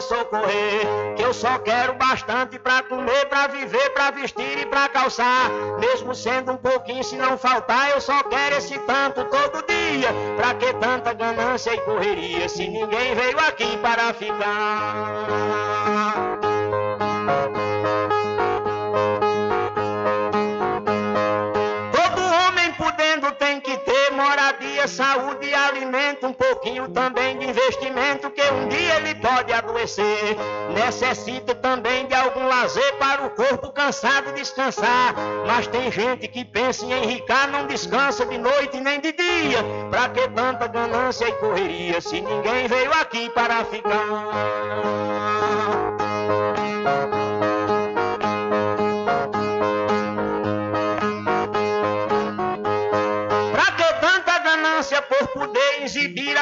Socorrer. Que eu só quero bastante pra comer, pra viver, pra vestir e pra calçar. Mesmo sendo um pouquinho, se não faltar, eu só quero esse tanto todo dia. Pra que tanta ganância e correria, se ninguém veio aqui para ficar? saúde e alimento, um pouquinho também de investimento, que um dia ele pode adoecer. Necessita também de algum lazer para o corpo cansado descansar. Mas tem gente que pensa em enricar, não descansa de noite nem de dia. Pra que tanta ganância e correria, se ninguém veio aqui para ficar? exibir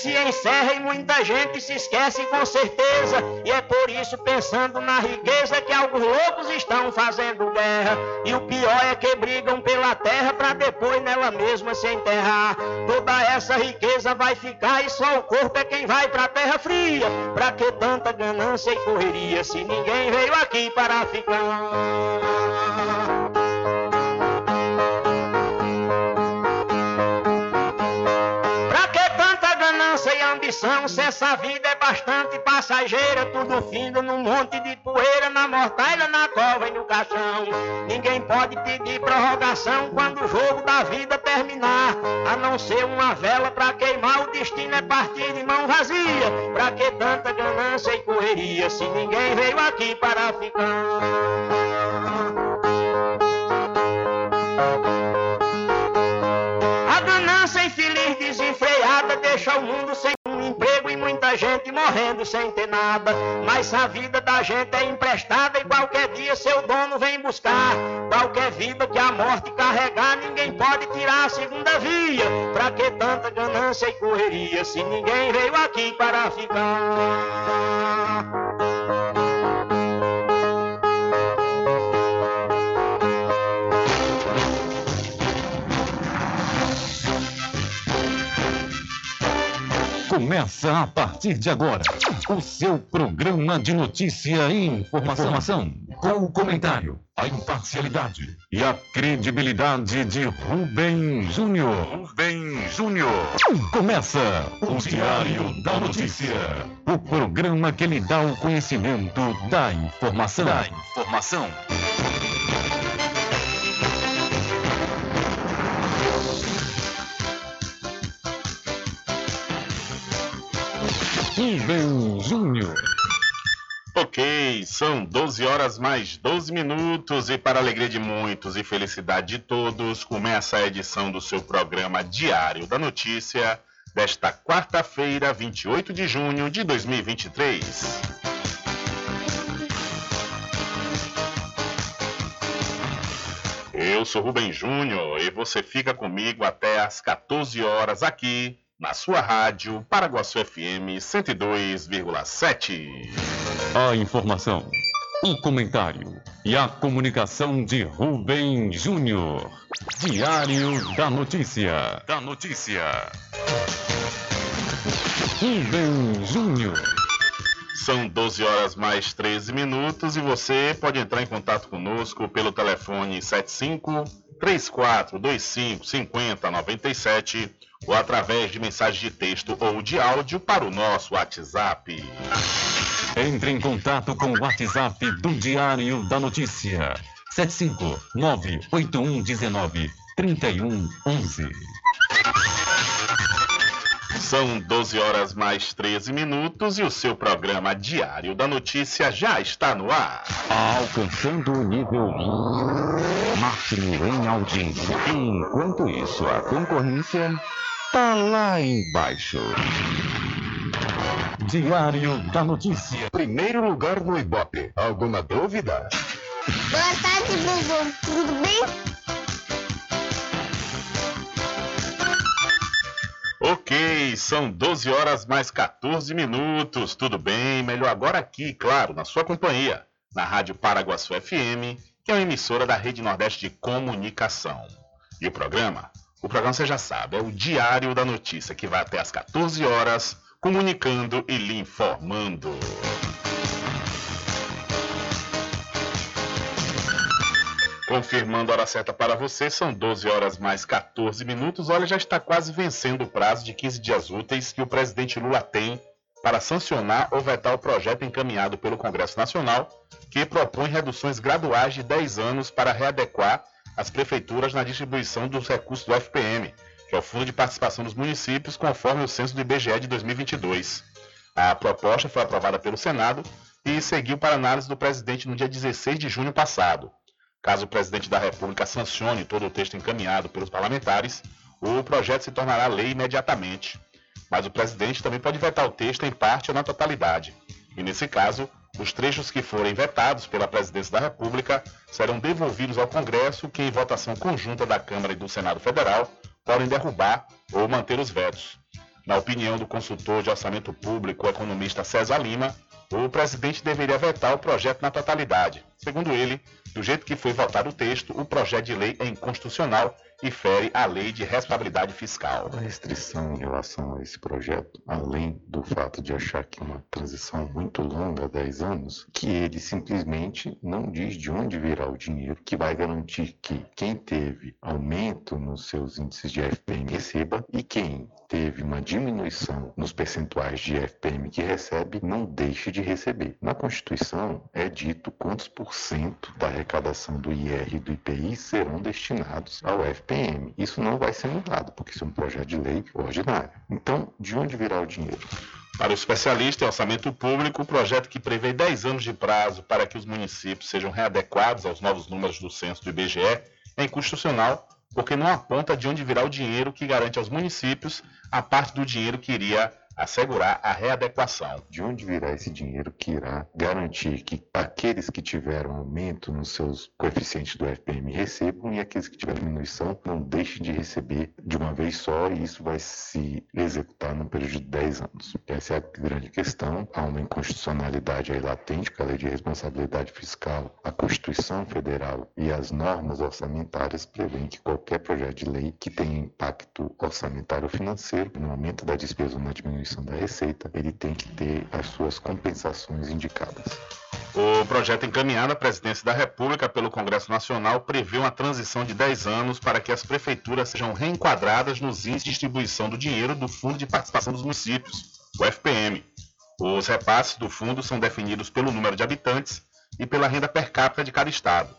Se encerra e muita gente se esquece com certeza. E é por isso, pensando na riqueza, que alguns loucos estão fazendo guerra. E o pior é que brigam pela terra para depois nela mesma se enterrar. Toda essa riqueza vai ficar e só o corpo é quem vai pra terra fria. Pra que tanta ganância e correria se ninguém veio aqui para ficar? Ambição, se essa vida é bastante passageira, tudo findo num monte de poeira, na mortalha, na cova e no caixão. Ninguém pode pedir prorrogação quando o jogo da vida terminar, a não ser uma vela pra queimar, o destino é partir de mão vazia. Pra que tanta ganância e correria, se ninguém veio aqui para ficar? A ganância infeliz desenfreada deixa o mundo sem muita gente morrendo sem ter nada. Mas a vida da gente é emprestada e qualquer dia seu dono vem buscar. Qualquer vida que a morte carregar, ninguém pode tirar a segunda via. Pra que tanta ganância e correria se ninguém veio aqui para ficar? Começa a partir de agora o seu programa de notícia e informação, com o comentário, a imparcialidade e a credibilidade de Rubem Júnior. Rubem Júnior. Começa o Diário da Notícia, o programa que lhe dá o conhecimento da informação. Da informação. Rubem Júnior. Ok, são 12 horas mais 12 minutos e para alegria de muitos e felicidade de todos, começa a edição do seu programa Diário da Notícia desta quarta-feira, 28 de junho de 2023. Eu sou Rubem Júnior e você fica comigo até às 14 horas aqui na sua rádio Paraguaçu FM 102,7. A informação, o comentário e a comunicação de Rubem Júnior. Diário da Notícia. Da Notícia. Rubem Júnior. São 12 horas mais 13 minutos e você pode entrar em contato conosco pelo telefone 75 3425 5097 ou através de mensagem de texto ou de áudio para o nosso WhatsApp. Entre em contato com o WhatsApp do Diário da Notícia. 759-8119-3111. São 12 horas mais 13 minutos e o seu programa Diário da Notícia já está no ar. Alcançando o nível máximo em audiência. Enquanto isso, a concorrência tá lá embaixo. Diário da Notícia. Primeiro lugar no Ibope. Alguma dúvida? Boa tarde, Bubu. Tudo bem? Ok, são 12 horas mais 14 minutos. Tudo bem? Melhor agora aqui, claro, na sua companhia, na Rádio Paraguaçu FM, que é uma emissora da Rede Nordeste de Comunicação. E o programa? O programa você já sabe, é o Diário da Notícia, que vai até às 14 horas, comunicando e lhe informando. Confirmando a hora certa para você, são 12 horas mais 14 minutos. Olha, já está quase vencendo o prazo de 15 dias úteis que o presidente Lula tem para sancionar ou vetar o projeto encaminhado pelo Congresso Nacional, que propõe reduções graduais de 10 anos para readequar as prefeituras na distribuição dos recursos do FPM, que é o Fundo de Participação dos Municípios, conforme o censo do IBGE de 2022. A proposta foi aprovada pelo Senado e seguiu para análise do presidente no dia 16 de junho passado. Caso o presidente da República sancione todo o texto encaminhado pelos parlamentares, o projeto se tornará lei imediatamente. Mas o presidente também pode vetar o texto em parte ou na totalidade. E nesse caso, os trechos que forem vetados pela presidência da República serão devolvidos ao Congresso, que em votação conjunta da Câmara e do Senado Federal podem derrubar ou manter os vetos. Na opinião do consultor de orçamento público, economista César Lima, o presidente deveria vetar o projeto na totalidade. Segundo ele, do jeito que foi votado o texto, o projeto de lei é inconstitucional e fere a lei de responsabilidade fiscal. A restrição em relação a esse projeto, além do fato de achar que uma transição muito longa, 10 anos, que ele simplesmente não diz de onde virá o dinheiro que vai garantir que quem teve aumento nos seus índices de FPM receba e quem teve uma diminuição nos percentuais de FPM que recebe não deixe de receber. Na Constituição é dito quantos por cento da arrecadação do IR e do IPI serão destinados ao FPM. Isso não vai ser mudado, porque isso é um projeto de lei ordinário. Então, de onde virá o dinheiro? Para o especialista em orçamento público, o projeto que prevê 10 anos de prazo para que os municípios sejam readequados aos novos números do censo do IBGE é inconstitucional, porque não aponta de onde virá o dinheiro que garante aos municípios a parte do dinheiro que iria assegurar a readequação. De onde virá esse dinheiro que irá garantir que aqueles que tiveram aumento nos seus coeficientes do FPM recebam e aqueles que tiveram diminuição não deixem de receber de uma vez só e isso vai se executar num período de 10 anos. Essa é a grande questão. Há uma inconstitucionalidade aí latente, que é a lei de responsabilidade fiscal, a Constituição Federal e as normas orçamentárias prevêem que qualquer projeto de lei que tenha impacto orçamentário ou financeiro, no aumento da despesa ou na diminuição da receita, ele tem que ter as suas compensações indicadas. O projeto encaminhado à presidência da República pelo Congresso Nacional prevê uma transição de 10 anos para que as prefeituras sejam reenquadradas nos índices de distribuição do dinheiro do Fundo de Participação dos Municípios, o FPM. Os repasses do fundo são definidos pelo número de habitantes e pela renda per capita de cada estado.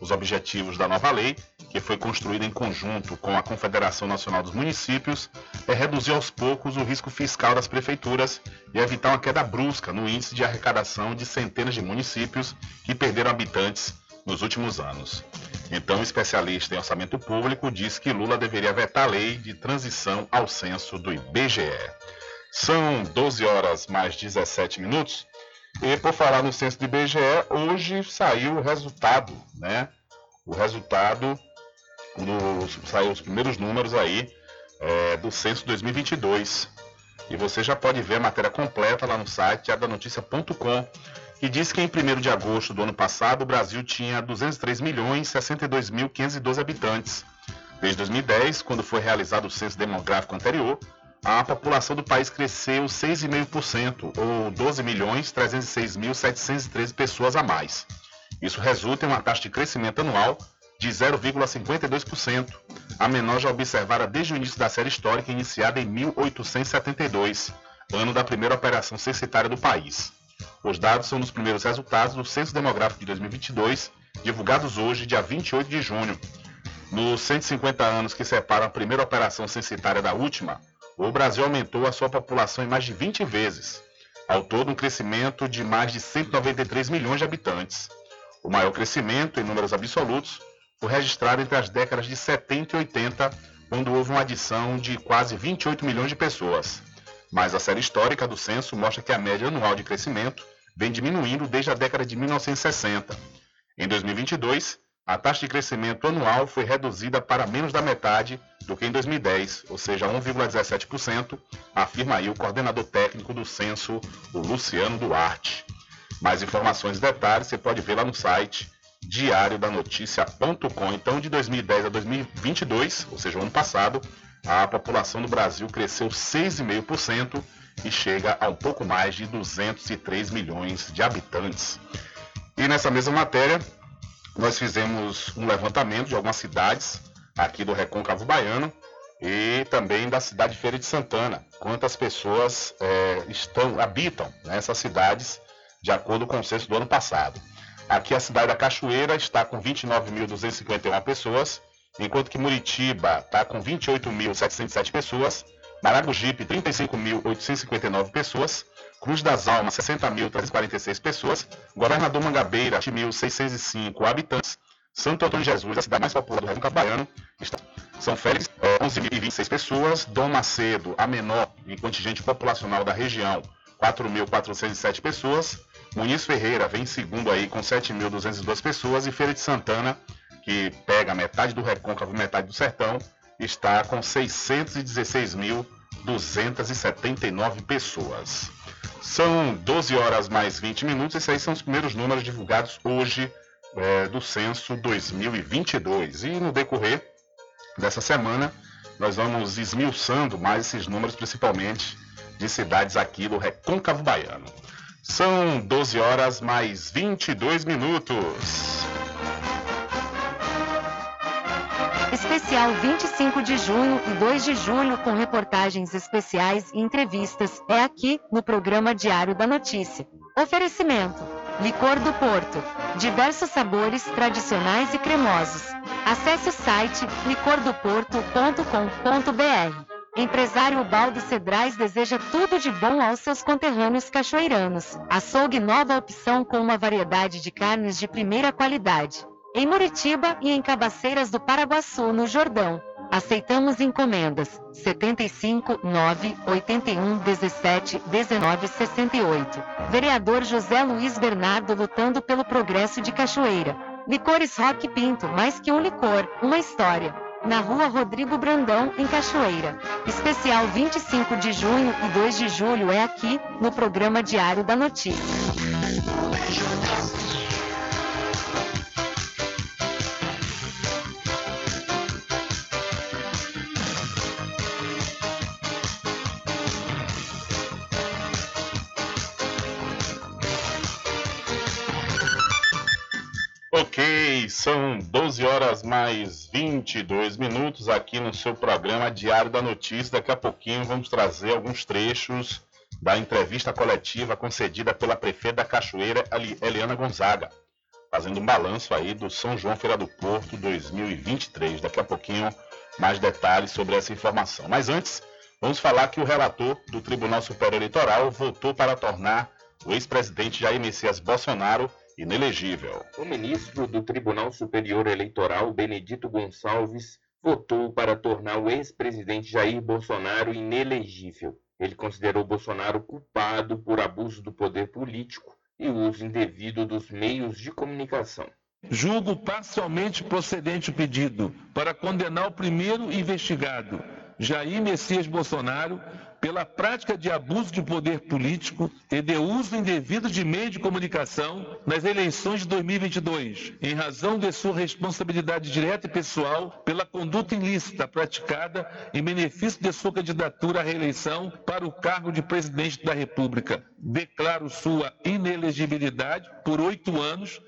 Os objetivos da nova lei, que foi construída em conjunto com a Confederação Nacional dos Municípios, é reduzir aos poucos o risco fiscal das prefeituras e evitar uma queda brusca no índice de arrecadação de centenas de municípios que perderam habitantes nos últimos anos. Então, o especialista em orçamento público diz que Lula deveria vetar a lei de transição ao censo do IBGE. São 12 horas mais 17 minutos. E por falar no censo do IBGE, hoje saiu o resultado, né? O resultado, do, saiu os primeiros números aí é, do censo 2022. E você já pode ver a matéria completa lá no site diadanoticia.com, que diz que em 1 de agosto do ano passado o Brasil tinha 203 milhões 62 mil 512 habitantes. Desde 2010, quando foi realizado o censo demográfico anterior, a população do país cresceu 6,5%, ou 12 milhões 306.713 pessoas a mais. Isso resulta em uma taxa de crescimento anual de 0,52%, a menor já observada desde o início da série histórica iniciada em 1872, ano da primeira operação censitária do país. Os dados são dos primeiros resultados do Censo Demográfico de 2022, divulgados hoje, dia 28 de junho. Nos 150 anos que separam a primeira operação censitária da última, o Brasil aumentou a sua população em mais de 20 vezes. Ao todo, um crescimento de mais de 193 milhões de habitantes. O maior crescimento, em números absolutos, foi registrado entre as décadas de 70 e 80, quando houve uma adição de quase 28 milhões de pessoas. Mas a série histórica do censo mostra que a média anual de crescimento vem diminuindo desde a década de 1960. Em 2022, a taxa de crescimento anual foi reduzida para menos da metade do que em 2010, ou seja, 1,17%, afirma aí o coordenador técnico do censo, o Luciano Duarte. Mais informações e detalhes você pode ver lá no site diariodanoticia.com. Então, de 2010 a 2022, ou seja, o ano passado, a população do Brasil cresceu 6,5% e chega a um pouco mais de 203 milhões de habitantes. E nessa mesma matéria, nós fizemos um levantamento de algumas cidades aqui do Recôncavo Baiano e também da cidade de Feira de Santana. Quantas pessoas é, estão habitam nessas cidades de acordo com o censo do ano passado. Aqui a cidade da Cachoeira está com 29.251 pessoas, enquanto que Muritiba está com 28.707 pessoas, Maragogipe 35.859 pessoas, Cruz das Almas 60.346 pessoas, Governador Mangabeira 7.605 habitantes, Santo Antônio Jesus, a cidade mais populosa do Rio Baiano, está são Félix, 11.026 pessoas, Dom Macedo, a menor em contingente populacional da região, 4.407 pessoas, Muniz Ferreira vem em segundo aí com 7.202 pessoas e Feira de Santana, que pega metade do recôncavo, metade do sertão, está com 616.279 pessoas. São 12 horas mais 20 minutos, esses aí são os primeiros números divulgados hoje é, do censo 2022. E no decorrer dessa semana, nós vamos esmiuçando mais esses números, principalmente de cidades aqui do Recôncavo Baiano. São 12 horas mais 22 minutos. Especial 25 de junho e 2 de julho com reportagens especiais e entrevistas é aqui no programa Diário da Notícia. Oferecimento: Licor do Porto. Diversos sabores tradicionais e cremosos. Acesse o site licordoporto.com.br. Empresário Baldo Cedrais deseja tudo de bom aos seus conterrâneos cachoeiranos. Açougue nova opção com uma variedade de carnes de primeira qualidade. Em Muritiba e em Cabaceiras do Paraguaçu, no Jordão. Aceitamos encomendas 75 9 81 17 19 68. Vereador José Luiz Bernardo lutando pelo progresso de Cachoeira. Licores Rock Pinto, mais que um licor, uma história na rua Rodrigo Brandão, em Cachoeira. Especial 25 de junho e 2 de julho é aqui, no programa Diário da Notícia. São 12 horas mais 22 minutos aqui no seu programa Diário da Notícia. Daqui a pouquinho vamos trazer alguns trechos da entrevista coletiva concedida pela prefeita da Cachoeira, Eliana Gonzaga, fazendo um balanço aí do São João Feira do Porto 2023. Daqui a pouquinho mais detalhes sobre essa informação. Mas antes, vamos falar que o relator do Tribunal Superior Eleitoral votou para tornar o ex-presidente Jair Messias Bolsonaro inelegível. O ministro do Tribunal Superior Eleitoral, Benedito Gonçalves, votou para tornar o ex-presidente Jair Bolsonaro inelegível. Ele considerou Bolsonaro culpado por abuso do poder político e uso indevido dos meios de comunicação. Julgo parcialmente procedente o pedido para condenar o primeiro investigado, Jair Messias Bolsonaro, pela prática de abuso de poder político e de uso indevido de meio de comunicação nas eleições de 2022, em razão de sua responsabilidade direta e pessoal pela conduta ilícita praticada em benefício de sua candidatura à reeleição para o cargo de presidente da República. Declaro sua inelegibilidade por oito anos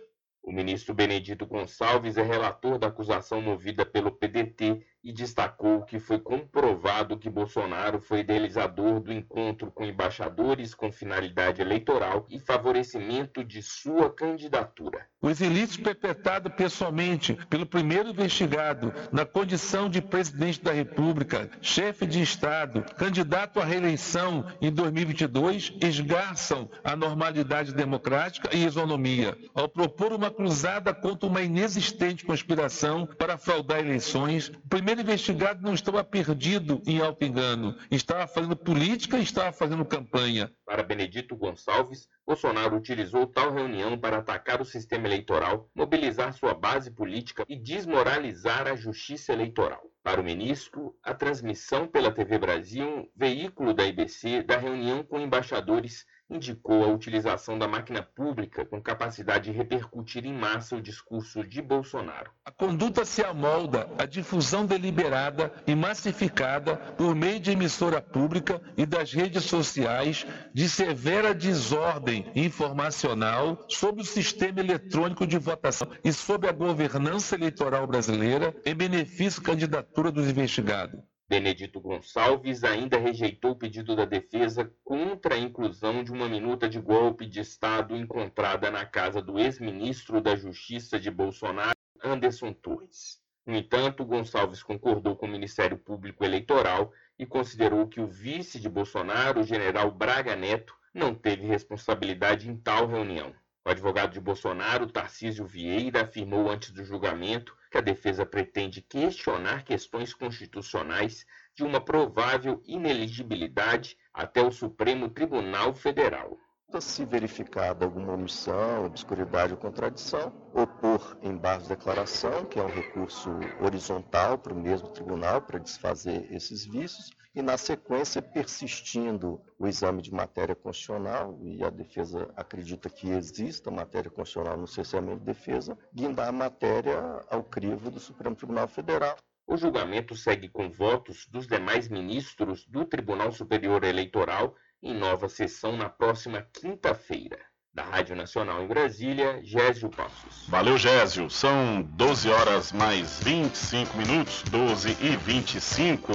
o ministro Benedito Gonçalves é relator da acusação movida pelo PDT e destacou que foi comprovado que Bolsonaro foi idealizador do encontro com embaixadores com finalidade eleitoral e favorecimento de sua candidatura. Os ilícitos perpetrados pessoalmente pelo primeiro investigado na condição de presidente da República, chefe de Estado, candidato à reeleição em 2022, esgarçam a normalidade democrática e isonomia, ao propor uma cruzada contra uma inexistente conspiração para fraudar eleições. O primeiro investigado não estava perdido em auto-engano, estava fazendo política e estava fazendo campanha. Para Benedito Gonçalves, Bolsonaro utilizou tal reunião para atacar o sistema eleitoral, mobilizar sua base política e desmoralizar a justiça eleitoral. Para o ministro, a transmissão pela TV Brasil, veículo da IBC, da reunião com embaixadores indicou a utilização da máquina pública com capacidade de repercutir em massa o discurso de Bolsonaro. A conduta se amolda à difusão deliberada e massificada por meio de emissora pública e das redes sociais de severa desordem informacional sobre o sistema eletrônico de votação e sobre a governança eleitoral brasileira em benefício da candidatura dos investigados. Benedito Gonçalves ainda rejeitou o pedido da defesa contra a inclusão de uma minuta de golpe de Estado encontrada na casa do ex-ministro da Justiça de Bolsonaro, Anderson Torres. No entanto, Gonçalves concordou com o Ministério Público Eleitoral e considerou que o vice de Bolsonaro, o general Braga Neto, não teve responsabilidade em tal reunião. O advogado de Bolsonaro, Tarcísio Vieira, afirmou antes do julgamento que a defesa pretende questionar questões constitucionais de uma provável ineligibilidade até o Supremo Tribunal Federal. Se verificada alguma omissão, obscuridade ou contradição, opor em base de declaração, que é um recurso horizontal para o mesmo tribunal para desfazer esses vícios, e, na sequência, persistindo o exame de matéria constitucional, e a defesa acredita que exista matéria constitucional no cerceamento de defesa, guindar a matéria ao crivo do Supremo Tribunal Federal. O julgamento segue com votos dos demais ministros do Tribunal Superior Eleitoral em nova sessão na próxima quinta-feira. Da Rádio Nacional em Brasília, Gésio Passos. Valeu, Gésio. São 12 horas mais 25 minutos, 12 e 25.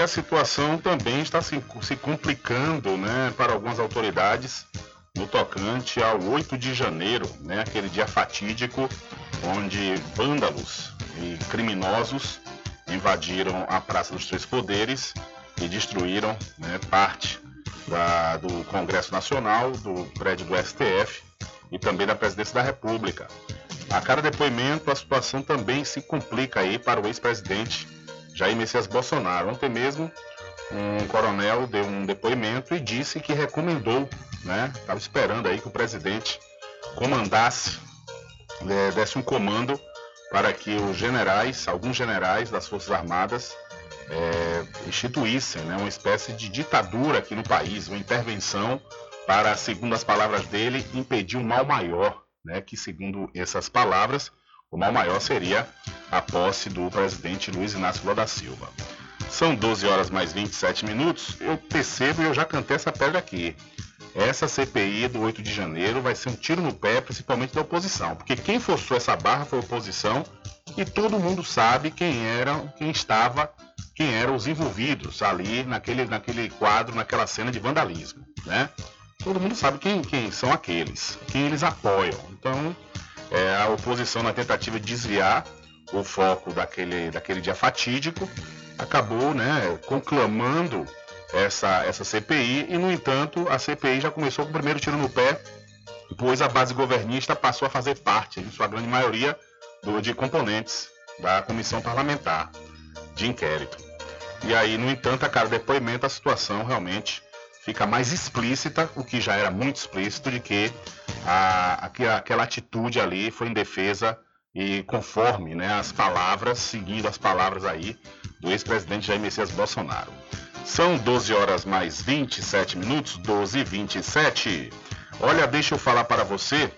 A situação também está se, se complicando né, para algumas autoridades no tocante ao 8 de janeiro, né, aquele dia fatídico onde vândalos e criminosos invadiram a Praça dos Três Poderes e destruíram né, parte da, do Congresso Nacional, do prédio do STF e também da Presidência da República. A cada depoimento, a situação também se complica aí para o ex-presidente Jair Messias Bolsonaro. Ontem mesmo, um coronel deu um depoimento e disse que recomendou, né? Estava esperando aí que o presidente comandasse, é, desse um comando para que os generais, alguns generais das Forças Armadas, é, instituíssem né, uma espécie de ditadura aqui no país, uma intervenção para, segundo as palavras dele, impedir um mal maior, né, que segundo essas palavras o mal maior seria a posse do presidente Luiz Inácio Lula da Silva. São 12 horas mais 27 minutos. Eu percebo e eu já cantei essa pedra aqui. Essa CPI do 8 de janeiro vai ser um tiro no pé, principalmente da oposição, porque quem forçou essa barra foi a oposição e todo mundo sabe quem era, quem estava, quem eram os envolvidos ali naquele, naquele quadro, naquela cena de vandalismo, né? Todo mundo sabe quem, quem são aqueles, quem eles apoiam. Então, é, a oposição, na tentativa de desviar o foco daquele, daquele dia fatídico, acabou né, conclamando essa, essa CPI e, no entanto, a CPI já começou com o primeiro tiro no pé, pois a base governista passou a fazer parte, em sua grande maioria, do, de componentes da comissão parlamentar de inquérito. E aí, no entanto, a cada depoimento, a situação realmente fica mais explícita, o que já era muito explícito, de que a, aquela atitude ali foi em defesa e conforme né, as palavras, seguindo as palavras aí do ex-presidente Jair Messias Bolsonaro. São 12 horas mais 27 minutos, 12 e 27. Olha, deixa eu falar para você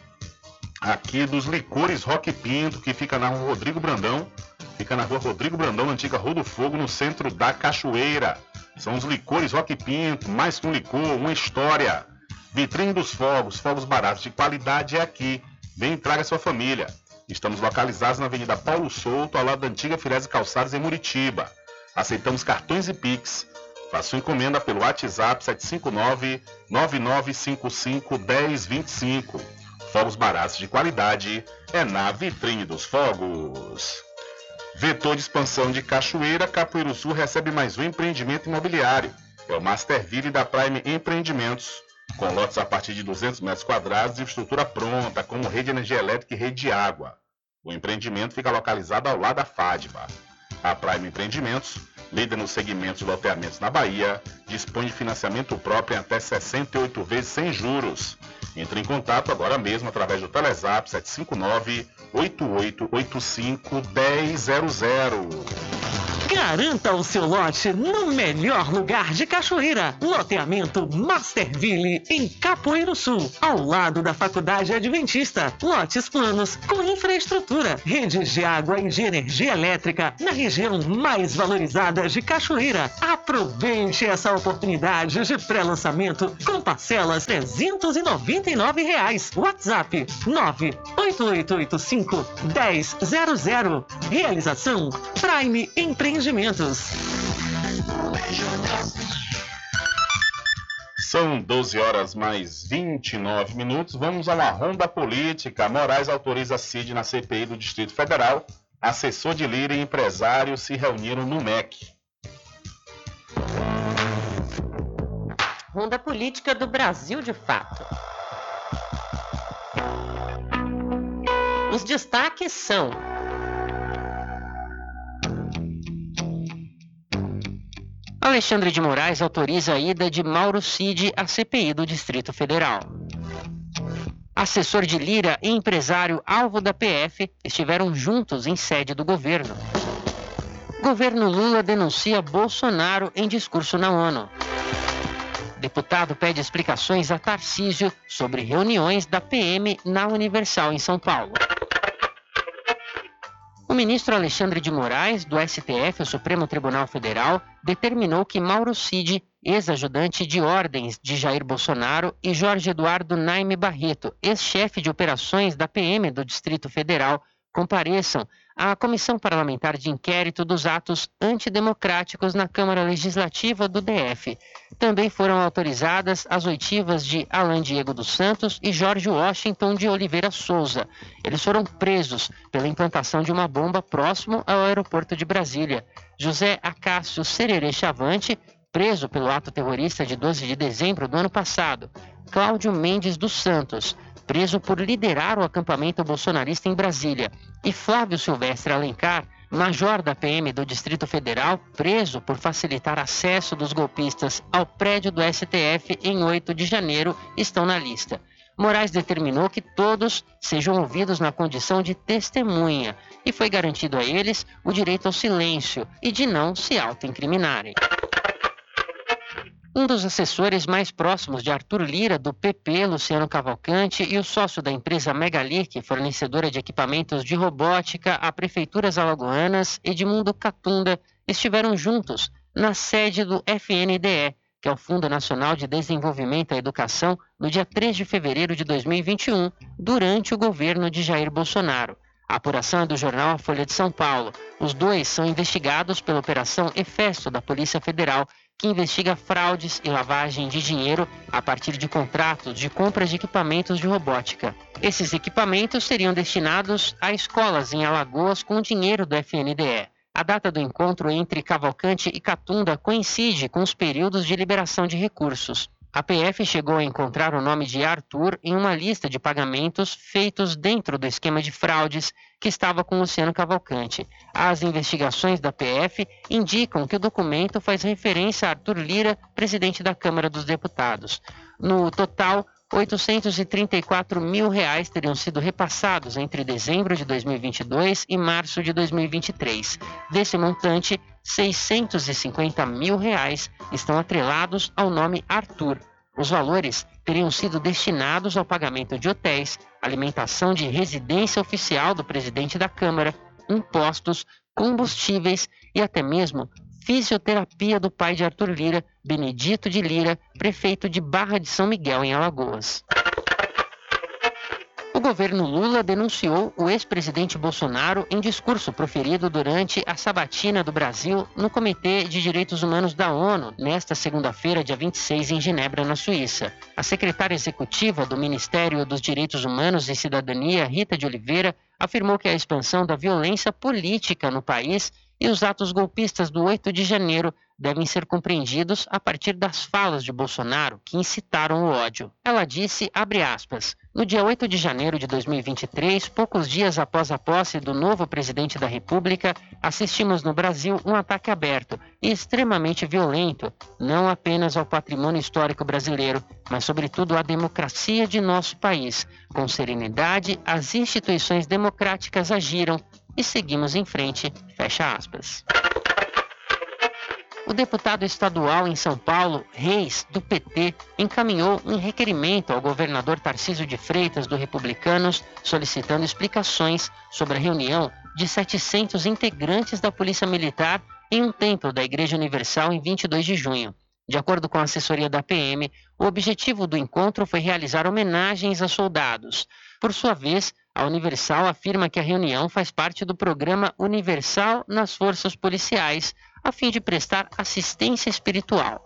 aqui dos licores Rock Pinto, que fica na rua Rodrigo Brandão. Fica na rua Rodrigo Brandão, na antiga Rua do Fogo, no centro da Cachoeira. São os licores Rock Pinto, mais que um licor, uma história. Vitrine dos fogos, fogos baratos de qualidade é aqui. Vem traga sua família. Estamos localizados na Avenida Paulo Souto, ao lado da antiga Firese Calçados, em Muritiba. Aceitamos cartões e Pix. Faça sua encomenda pelo WhatsApp 759-9955-1025. Fogos baratos de qualidade é na Vitrine dos Fogos. Vetor de expansão de Cachoeira, Capoeiro Sul recebe mais um empreendimento imobiliário. É o Masterville da Prime Empreendimentos, com lotes a partir de 200 metros quadrados e estrutura pronta, como rede de energia elétrica e rede de água. O empreendimento fica localizado ao lado da FADBA. A Prime Empreendimentos, líder no segmento de loteamentos na Bahia, dispõe de financiamento próprio em até 68 vezes sem juros. Entre em contato agora mesmo através do Telezap 759 8885 1000. Garanta o seu lote no melhor lugar de Cachoeira. Loteamento Masterville, em Capoeiro Sul, ao lado da Faculdade Adventista. Lotes planos com infraestrutura, redes de água e de energia elétrica na região mais valorizada de Cachoeira. Aproveite essa oportunidade de pré-lançamento com parcelas 399 reais. WhatsApp 98885 1000. Realização Prime Empreendimento São 12 horas mais 29 minutos. Vamos a uma ronda política. Moraes autoriza Cid na CPI do Distrito Federal. Assessor de Lira e empresário se reuniram no MEC. Ronda política do Brasil de fato. Os destaques são Alexandre de Moraes autoriza a ida de Mauro Cid à CPI do Distrito Federal. Assessor de Lira e empresário alvo da PF estiveram juntos em sede do governo. Governo Lula denuncia Bolsonaro em discurso na ONU. Deputado pede explicações a Tarcísio sobre reuniões da PM na Universal em São Paulo. O ministro Alexandre de Moraes, do STF, o Supremo Tribunal Federal, determinou que Mauro Cid, ex-ajudante de ordens de Jair Bolsonaro, e Jorge Eduardo Naime Barreto, ex-chefe de operações da PM do Distrito Federal, compareçam à Comissão Parlamentar de Inquérito dos Atos Antidemocráticos na Câmara Legislativa do DF. Também foram autorizadas as oitivas de Alan Diego dos Santos e Jorge Washington de Oliveira Souza. Eles foram presos pela implantação de uma bomba próximo ao aeroporto de Brasília. José Acácio Sererê Chavante, preso pelo ato terrorista de 12 de dezembro do ano passado. Cláudio Mendes dos Santos, preso por liderar o acampamento bolsonarista em Brasília, e Flávio Silvestre Alencar, major da PM do Distrito Federal, preso por facilitar acesso dos golpistas ao prédio do STF em 8 de janeiro, estão na lista. Moraes determinou que todos sejam ouvidos na condição de testemunha e foi garantido a eles o direito ao silêncio e de não se autoincriminarem. Um dos assessores mais próximos de Arthur Lira, do PP, Luciano Cavalcante, e o sócio da empresa Megalic, fornecedora de equipamentos de robótica a prefeituras alagoanas, Edmundo Catunda, estiveram juntos na sede do FNDE, que é o Fundo Nacional de Desenvolvimento à Educação, no dia 3 de fevereiro de 2021, durante o governo de Jair Bolsonaro. A apuração é do jornal A Folha de São Paulo. Os dois são investigados pela Operação Efesto da Polícia Federal, que investiga fraudes e lavagem de dinheiro a partir de contratos de compras de equipamentos de robótica. Esses equipamentos seriam destinados a escolas em Alagoas com dinheiro do FNDE. A data do encontro entre Cavalcante e Catunda coincide com os períodos de liberação de recursos. A PF chegou a encontrar o nome de Arthur em uma lista de pagamentos feitos dentro do esquema de fraudes que estava com Luciano Cavalcante. As investigações da PF indicam que o documento faz referência a Arthur Lira, presidente da Câmara dos Deputados. No total, 834 mil reais teriam sido repassados entre dezembro de 2022 e março de 2023. Desse montante, 650 mil reais estão atrelados ao nome Arthur. Os valores teriam sido destinados ao pagamento de hotéis, alimentação de residência oficial do presidente da Câmara, impostos, combustíveis e até mesmo fisioterapia do pai de Arthur Lira, Benedito de Lira, prefeito de Barra de São Miguel, em Alagoas. O governo Lula denunciou o ex-presidente Bolsonaro em discurso proferido durante a sabatina do Brasil no Comitê de Direitos Humanos da ONU, nesta segunda-feira, dia 26, em Genebra, na Suíça. A secretária executiva do Ministério dos Direitos Humanos e Cidadania, Rita de Oliveira, afirmou que a expansão da violência política no país e os atos golpistas do 8 de janeiro devem ser compreendidos a partir das falas de Bolsonaro que incitaram o ódio. Ela disse, abre aspas, no dia 8 de janeiro de 2023, poucos dias após a posse do novo presidente da República, assistimos no Brasil um ataque aberto e extremamente violento, não apenas ao patrimônio histórico brasileiro, mas sobretudo à democracia de nosso país. Com serenidade, as instituições democráticas agiram e seguimos em frente. Fecha aspas. O deputado estadual em São Paulo, Reis, do PT, encaminhou um requerimento ao governador Tarcísio de Freitas, do Republicanos, solicitando explicações sobre a reunião de 700 integrantes da Polícia Militar em um templo da Igreja Universal em 22 de junho. De acordo com a assessoria da PM, o objetivo do encontro foi realizar homenagens a soldados. Por sua vez, a Universal afirma que a reunião faz parte do programa Universal nas Forças Policiais, a fim de prestar assistência espiritual.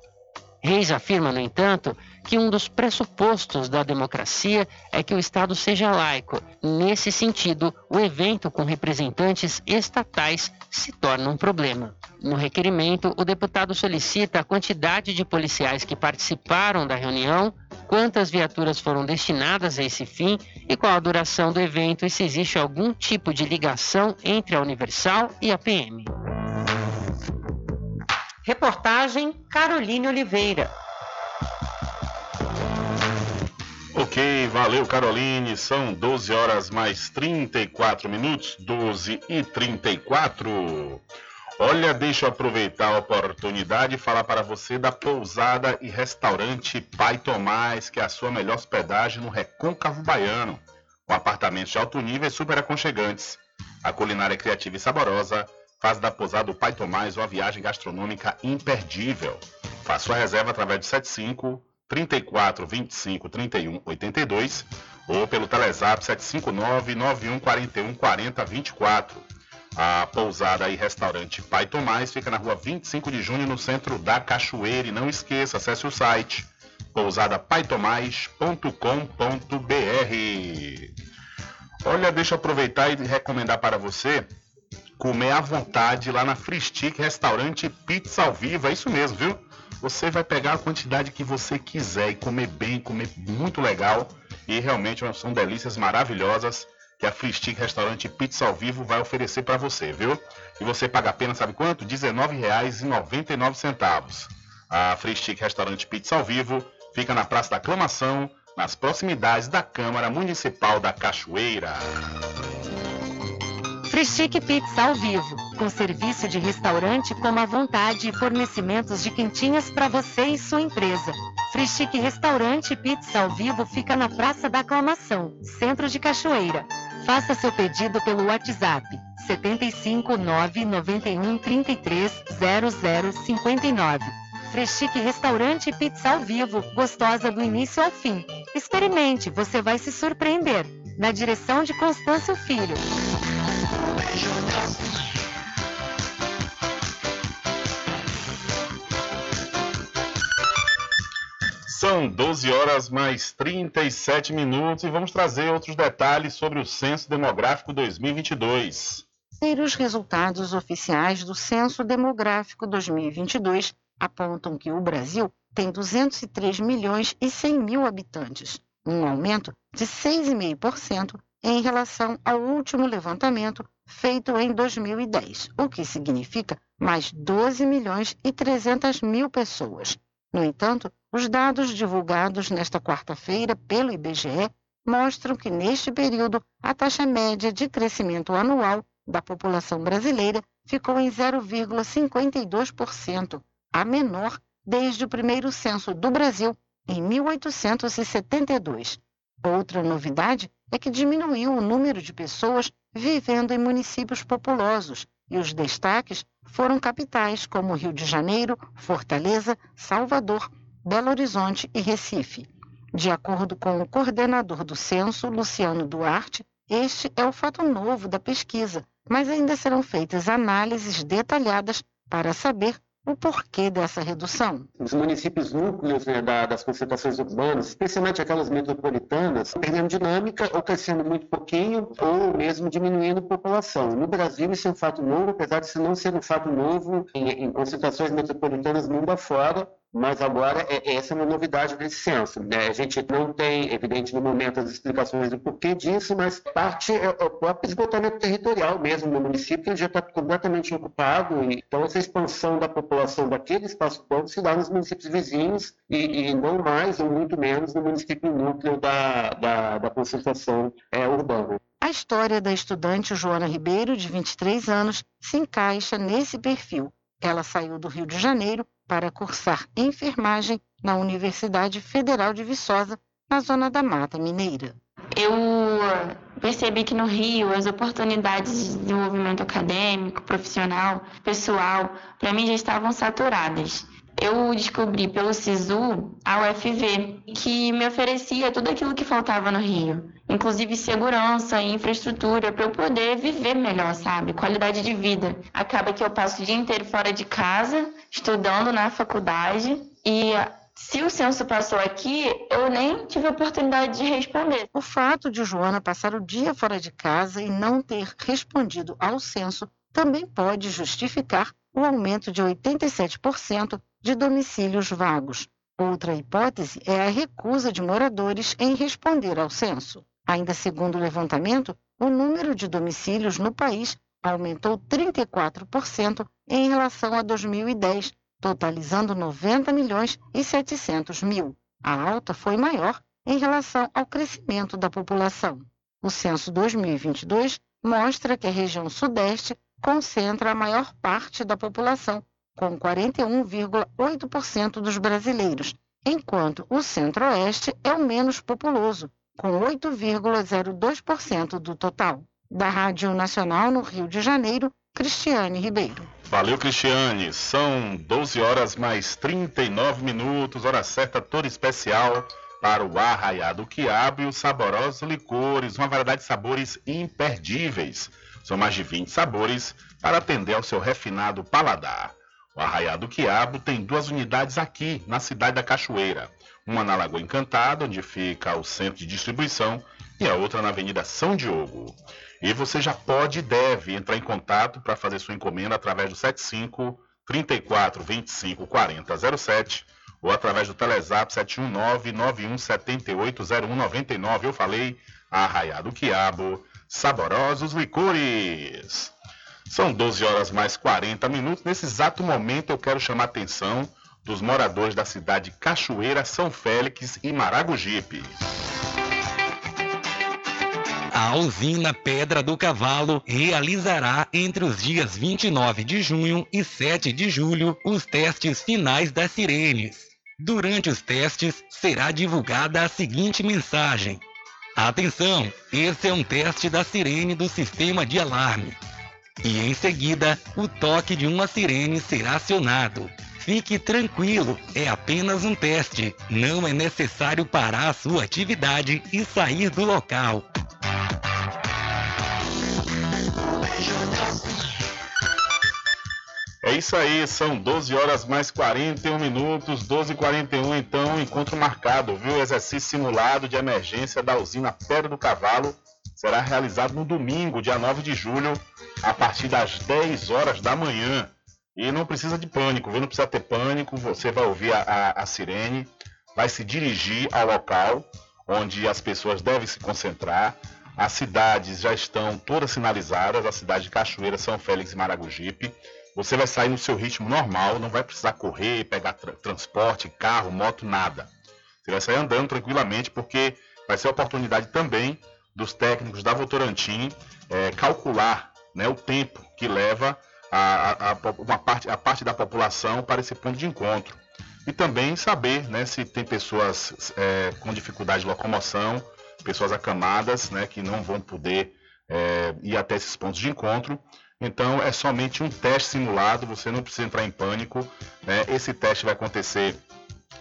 Reis afirma, no entanto, que um dos pressupostos da democracia é que o Estado seja laico. Nesse sentido, o evento com representantes estatais se torna um problema. No requerimento, o deputado solicita a quantidade de policiais que participaram da reunião, quantas viaturas foram destinadas a esse fim e qual a duração do evento e se existe algum tipo de ligação entre a Universal e a PM. Reportagem Caroline Oliveira. Ok, valeu Caroline. São 12 horas mais 34 minutos, 12 e 34. Olha, deixa eu aproveitar a oportunidade e falar para você da pousada e restaurante Pai Tomás, que é a sua melhor hospedagem no Recôncavo Baiano, com apartamentos de alto nível e super aconchegantes. A culinária criativa e saborosa faz da pousada do Pai Tomás uma viagem gastronômica imperdível. Faça sua reserva através de 75 34 25 31 82 ou pelo Telezap 759 91 41 40 24. A pousada e restaurante Pai Tomás fica na rua 25 de junho, no centro da Cachoeira. E não esqueça, acesse o site pousadapaitomais.com.br. Olha, deixa eu aproveitar e recomendar para você comer à vontade lá na Free Stick Restaurante Pizza ao Vivo. É isso mesmo, viu? Você vai pegar a quantidade que você quiser e comer bem, comer muito legal. E realmente são delícias maravilhosas que a Free Stick Restaurante Pizza ao Vivo vai oferecer para você, viu? E você paga apenas, sabe quanto? R$ 19,99. A Free Stick Restaurante Pizza ao Vivo fica na Praça da Aclamação, nas proximidades da Câmara Municipal da Cachoeira. Frischique Pizza ao vivo, com serviço de restaurante como à vontade e fornecimentos de quentinhas para você e sua empresa. Frischique Restaurante Pizza ao vivo fica na Praça da Aclamação, Centro de Cachoeira. Faça seu pedido pelo WhatsApp 75 991 33 0059. Freschique Restaurante Pizza ao Vivo, gostosa do início ao fim. Experimente, você vai se surpreender. Na direção de Constâncio Filho. São 12 horas mais 37 minutos e vamos trazer outros detalhes sobre o Censo Demográfico 2022. Os resultados oficiais do Censo Demográfico 2022 apontam que o Brasil tem 203 milhões e 100 mil habitantes, um aumento de 6,5% em relação ao último levantamento feito em 2010, o que significa mais 12 milhões e 300 mil pessoas. No entanto, os dados divulgados nesta quarta-feira pelo IBGE mostram que neste período a taxa média de crescimento anual da população brasileira ficou em 0,52%, a menor desde o primeiro censo do Brasil em 1872. Outra novidade é que diminuiu o número de pessoas vivendo em municípios populosos e os destaques foram capitais como Rio de Janeiro, Fortaleza, Salvador, Belo Horizonte e Recife. De acordo com o coordenador do censo, Luciano Duarte, este é o fato novo da pesquisa, mas ainda serão feitas análises detalhadas para saber o porquê dessa redução? Os municípios núcleos né, da, das concentrações urbanas, especialmente aquelas metropolitanas, perdendo dinâmica ou crescendo muito pouquinho ou mesmo diminuindo população. No Brasil, isso é um fato novo, apesar de isso não ser um fato novo em, em concentrações metropolitanas mundo afora, mas agora é, essa é uma novidade desse censo. Né? A gente não tem, evidente, no momento as explicações do porquê disso, mas parte é, é o próprio esgotamento territorial mesmo no município, que já está completamente ocupado. Então, essa expansão da população daquele espaço público se dá nos municípios vizinhos e, e, não mais, ou muito menos, no município núcleo da, da, da concentração é, urbana. A história da estudante Joana Ribeiro, de 23 anos, se encaixa nesse perfil. Ela saiu do Rio de Janeiro para cursar enfermagem na Universidade Federal de Viçosa, na zona da Mata Mineira. Eu percebi que no Rio as oportunidades de desenvolvimento acadêmico, profissional, pessoal, para mim já estavam saturadas. Eu descobri pelo SISU a UFV, que me oferecia tudo aquilo que faltava no Rio, inclusive segurança e infraestrutura para eu poder viver melhor, sabe? Qualidade de vida. Acaba que eu passo o dia inteiro fora de casa, estudando na faculdade e se o censo passou aqui, eu nem tive a oportunidade de responder. O fato de Joana passar o dia fora de casa e não ter respondido ao censo também pode justificar o aumento de 87% de domicílios vagos. Outra hipótese é a recusa de moradores em responder ao censo. Ainda segundo o levantamento, o número de domicílios no país aumentou 34% em relação a 2010, totalizando 90 milhões e 700 mil. A alta foi maior em relação ao crescimento da população. O censo 2022 mostra que a região Sudeste concentra a maior parte da população, com 41,8% dos brasileiros, enquanto o Centro-Oeste é o menos populoso, com 8,02% do total. Da Rádio Nacional no Rio de Janeiro, Cristiane Ribeiro. Valeu, Cristiane. São 12 horas mais 39 minutos, hora certa toda especial para o Arraiado Quiabo e os saborosos licores, uma variedade de sabores imperdíveis. São mais de 20 sabores para atender ao seu refinado paladar. O Arraiado Quiabo tem duas unidades aqui, na cidade da Cachoeira. Uma na Lagoa Encantada, onde fica o centro de distribuição, e a outra na Avenida São Diogo. E você já pode e deve entrar em contato para fazer sua encomenda através do 75 34 25 40 07 ou através do Telezap 719 91 78 0199. Eu falei, Arraiado Quiabo, saborosos licores. São 12 horas mais 40 minutos. Nesse exato momento eu quero chamar a atenção dos moradores da cidade Cachoeira, São Félix e Maragogipe. A usina Pedra do Cavalo realizará entre os dias 29 de junho e 7 de julho os testes finais das sirenes. Durante os testes será divulgada a seguinte mensagem: Atenção, esse é um teste da sirene do sistema de alarme. E em seguida, o toque de uma sirene será acionado. Fique tranquilo, é apenas um teste. Não é necessário parar a sua atividade e sair do local. É isso aí, são 12 horas mais 41 minutos, 12 e 41 então, encontro marcado, viu? Exercício simulado de emergência da usina Pedra do Cavalo será realizado no domingo, dia 9 de julho, a partir das 10 horas da manhã. E não precisa de pânico, viu? Não precisa ter pânico, você vai ouvir a, a, a sirene, vai se dirigir ao local onde as pessoas devem se concentrar. As cidades já estão todas sinalizadas, a cidade de Cachoeira, São Félix e Maragogipe. Você vai sair no seu ritmo normal, não vai precisar correr, pegar tra transporte, carro, moto, nada. Você vai sair andando tranquilamente, porque vai ser a oportunidade também dos técnicos da Votorantim é, calcular né, o tempo que leva a, a, uma parte, a parte da população para esse ponto de encontro. E também saber né, se tem pessoas é, com dificuldade de locomoção, pessoas acamadas né, que não vão poder é, ir até esses pontos de encontro. Então é somente um teste simulado, você não precisa entrar em pânico. Né? Esse teste vai acontecer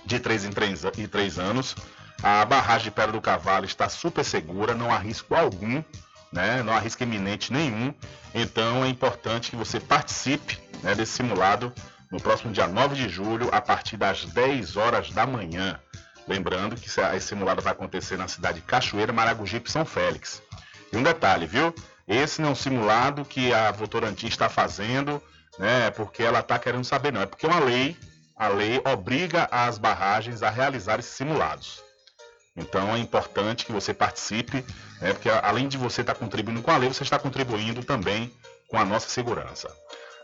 de 3 em 3, em 3 anos. A barragem de Pedra do Cavalo está super segura, não há risco algum, né? não há risco iminente nenhum. Então é importante que você participe né, desse simulado no próximo dia 9 de julho, a partir das 10 horas da manhã. Lembrando que esse simulado vai acontecer na cidade de Cachoeira, Maragogipe São Félix. E um detalhe, viu? Esse não é um simulado que a Votorantim está fazendo, né? Porque ela está querendo saber, não. É porque uma lei, a lei obriga as barragens a realizar esses simulados. Então é importante que você participe, né? Porque além de você estar contribuindo com a lei, você está contribuindo também com a nossa segurança.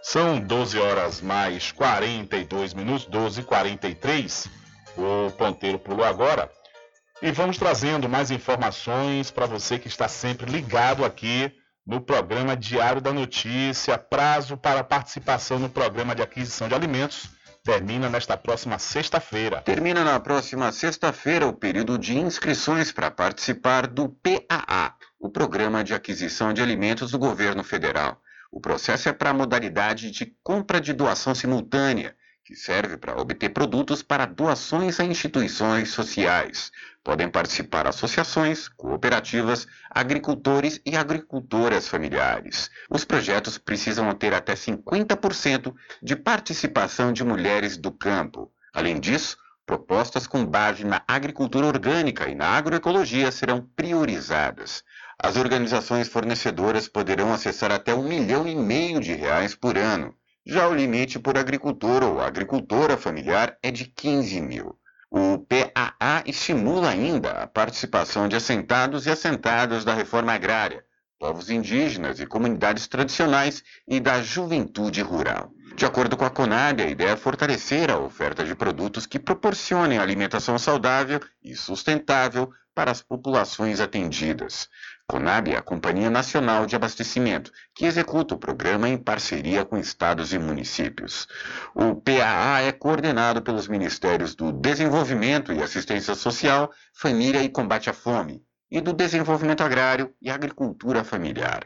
São 12 horas mais 42 minutos, 12 e 43. O ponteiro pulou agora. E vamos trazendo mais informações para você que está sempre ligado aqui no programa Diário da Notícia. Prazo para participação no programa de aquisição de alimentos termina nesta próxima sexta-feira. Termina na próxima sexta-feira o período de inscrições para participar do PAA, o Programa de Aquisição de Alimentos do Governo Federal. O processo é para a modalidade de compra de doação simultânea, que serve para obter produtos para doações a instituições sociais. Podem participar associações, cooperativas, agricultores e agricultoras familiares. Os projetos precisam ter até 50% de participação de mulheres do campo. Além disso, propostas com base na agricultura orgânica e na agroecologia serão priorizadas. As organizações fornecedoras poderão acessar até um milhão e meio de reais por ano. Já o limite por agricultor ou agricultora familiar é de 15 mil. O PAA estimula ainda a participação de assentados e assentadas da reforma agrária, povos indígenas e comunidades tradicionais e da juventude rural. De acordo com a Conab, a ideia é fortalecer a oferta de produtos que proporcionem alimentação saudável e sustentável para as populações atendidas. Conab é a Companhia Nacional de Abastecimento, que executa o programa em parceria com estados e municípios. O PAA é coordenado pelos Ministérios do Desenvolvimento e Assistência Social, Família e Combate à Fome, e do Desenvolvimento Agrário e Agricultura Familiar.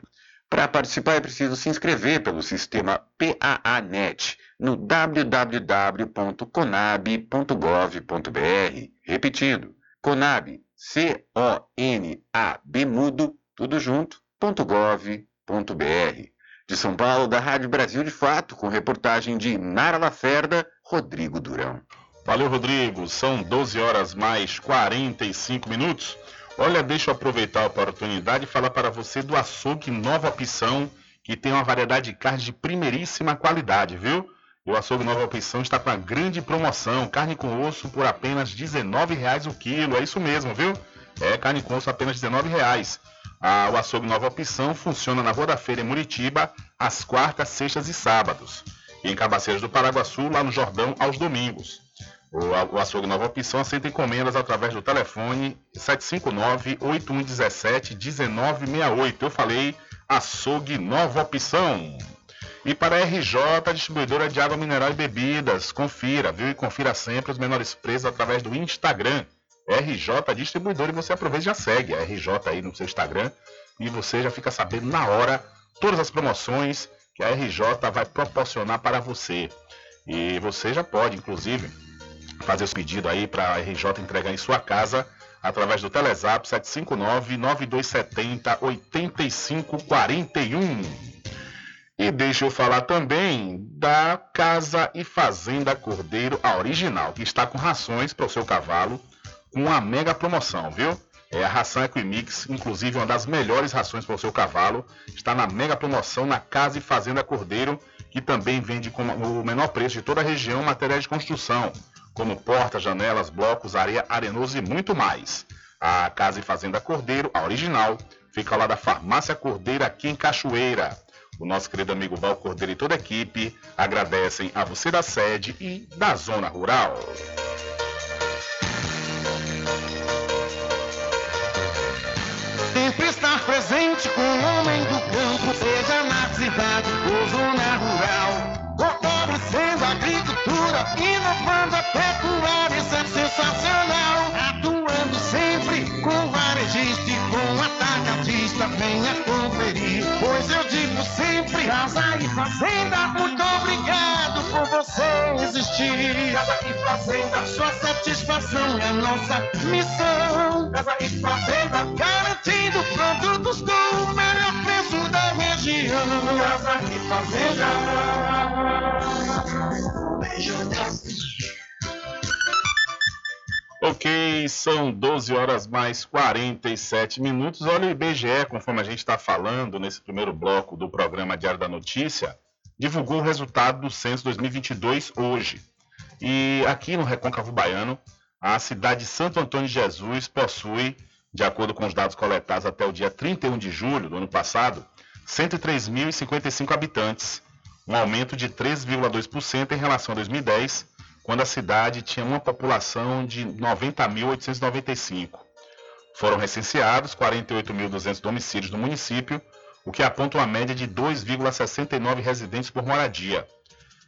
Para participar é preciso se inscrever pelo sistema PAANet no www.conab.gov.br. Repetindo, Conab C-O-N-A-B mudo, tudo junto, ponto gov, ponto br. De São Paulo, da Rádio Brasil de Fato, com reportagem de Nara Lacerda, Rodrigo Durão. Valeu, Rodrigo. São 12 horas mais 45 minutos. Olha, deixa eu aproveitar a oportunidade e falar para você do açougue Nova Opção, que tem uma variedade de carne de primeiríssima qualidade, viu? O açougue Nova Opção está com a grande promoção, carne com osso por apenas R$19,00 o quilo, é isso mesmo, viu? É carne com osso apenas R$19,00. Ah, o açougue Nova Opção funciona na Rua da Feira em Muritiba, às quartas, sextas e sábados. E em Cabaceiras do Paraguaçu, lá no Jordão, aos domingos. O, o açougue Nova Opção aceita encomendas através do telefone 759-8117-1968. Eu falei açougue Nova Opção. E para a RJ, distribuidora de água mineral e bebidas, confira, viu? E confira sempre os menores preços através do Instagram. RJ Distribuidora e você aproveita e já segue a RJ aí no seu Instagram e você já fica sabendo na hora todas as promoções que a RJ vai proporcionar para você. E você já pode, inclusive, fazer o pedido aí para a RJ entregar em sua casa através do Telezap 759 9270 8541. E deixa eu falar também da Casa e Fazenda Cordeiro, a original, que está com rações para o seu cavalo, com uma mega promoção, viu? É a ração Equimix, inclusive uma das melhores rações para o seu cavalo, está na mega promoção na Casa e Fazenda Cordeiro, que também vende com o menor preço de toda a região materiais de construção, como portas, janelas, blocos, areia, arenoso e muito mais. A Casa e Fazenda Cordeiro, a original, fica lá da Farmácia Cordeiro aqui em Cachoeira. O nosso querido amigo Val Cordeiro e toda a equipe agradecem a você da sede e da zona rural. Sempre estar presente com o homem do campo, seja na cidade ou zona rural. Fortalecendo a agricultura, inovando a pecuária, isso é sensacional. Sempre, casa e fazenda, muito obrigado por você existir. Casa e fazenda, sua satisfação é nossa missão. Casa e fazenda, garantindo produtos com o melhor preço da região. Casa e fazenda. Ok, são 12 horas mais 47 minutos. Olha o IBGE, conforme a gente está falando nesse primeiro bloco do programa Diário da Notícia, divulgou o resultado do censo 2022 hoje. E aqui no Recôncavo Baiano, a cidade de Santo Antônio de Jesus possui, de acordo com os dados coletados até o dia 31 de julho do ano passado, 103.055 habitantes, um aumento de 3,2% em relação a 2010, quando a cidade tinha uma população de 90.895. Foram recenseados 48.200 domicílios no município, o que aponta uma média de 2,69 residentes por moradia.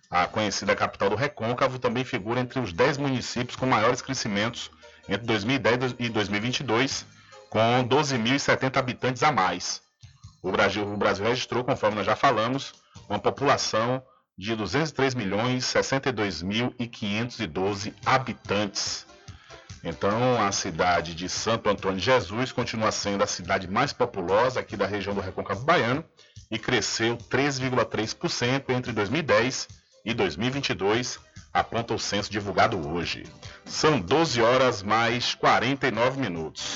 A conhecida capital do Recôncavo também figura entre os 10 municípios com maiores crescimentos entre 2010 e 2022, com 12.070 habitantes a mais. O Brasil, o Brasil registrou, conforme nós já falamos, uma população de 203 milhões 62 mil e 512 habitantes. Então, a cidade de Santo Antônio de Jesus continua sendo a cidade mais populosa aqui da região do Recôncavo Baiano e cresceu 3,3% entre 2010 e 2022, aponta o censo divulgado hoje. São 12 horas mais 49 minutos.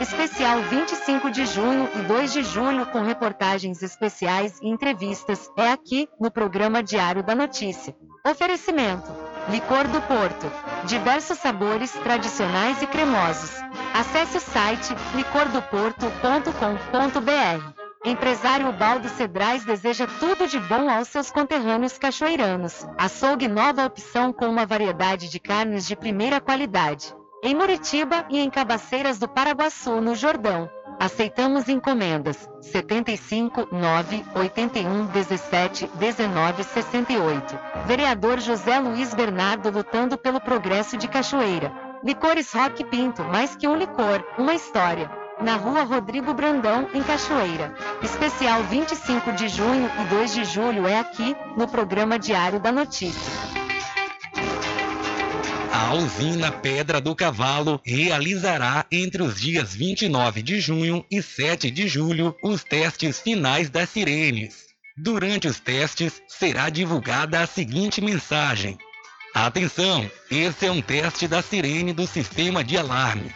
Especial 25 de junho e 2 de julho com reportagens especiais e entrevistas é aqui no programa Diário da Notícia. Oferecimento: Licor do Porto. Diversos sabores tradicionais e cremosos. Acesse o site licordoporto.com.br. Empresário Baldo Cedrais deseja tudo de bom aos seus conterrâneos cachoeiranos. Açougue nova opção com uma variedade de carnes de primeira qualidade em Muritiba e em Cabaceiras do Paraguaçu, no Jordão. Aceitamos encomendas 75 9 81 17 19 68. Vereador José Luiz Bernardo lutando pelo progresso de Cachoeira. Licores Rock Pinto, mais que um licor, uma história. Na rua Rodrigo Brandão, em Cachoeira. Especial 25 de junho e 2 de julho é aqui, no programa Diário da Notícia. A usina Pedra do Cavalo realizará entre os dias 29 de junho e 7 de julho os testes finais das sirenes. Durante os testes, será divulgada a seguinte mensagem: Atenção, esse é um teste da sirene do sistema de alarme.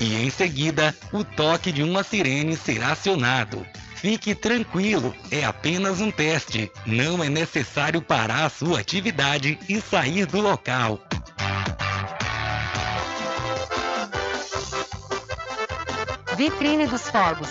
E em seguida, o toque de uma sirene será acionado. Fique tranquilo, é apenas um teste. Não é necessário parar a sua atividade e sair do local. Vitrine dos Fogos.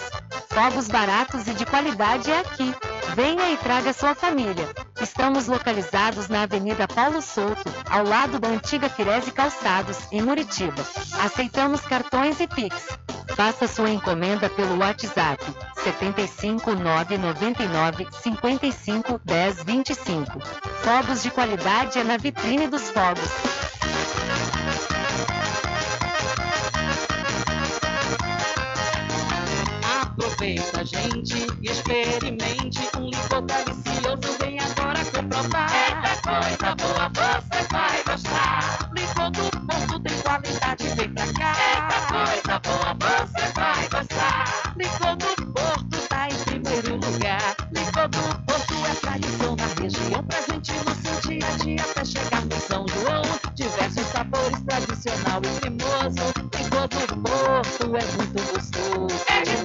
Fogos baratos e de qualidade é aqui. Venha e traga sua família. Estamos localizados na Avenida Paulo Souto, ao lado da antiga Firese Calçados, em Muritiba. Aceitamos cartões e Pix. Faça sua encomenda pelo WhatsApp 75 999 55 10 25. Fogos de qualidade é na Vitrine dos Fogos. Aproveita, gente, e experimente um licor delicioso. Vem agora comprovar. Eita coisa boa, você vai gostar. Licor do Porto tem qualidade, vem pra cá. Eita coisa boa, você vai gostar. Licor do Porto tá em primeiro lugar. Licor do Porto é tradição na região, presente no seu dia a dia até chegar no São João. Diversos sabores, tradicional e cremoso. Licor do Porto é muito gostoso. É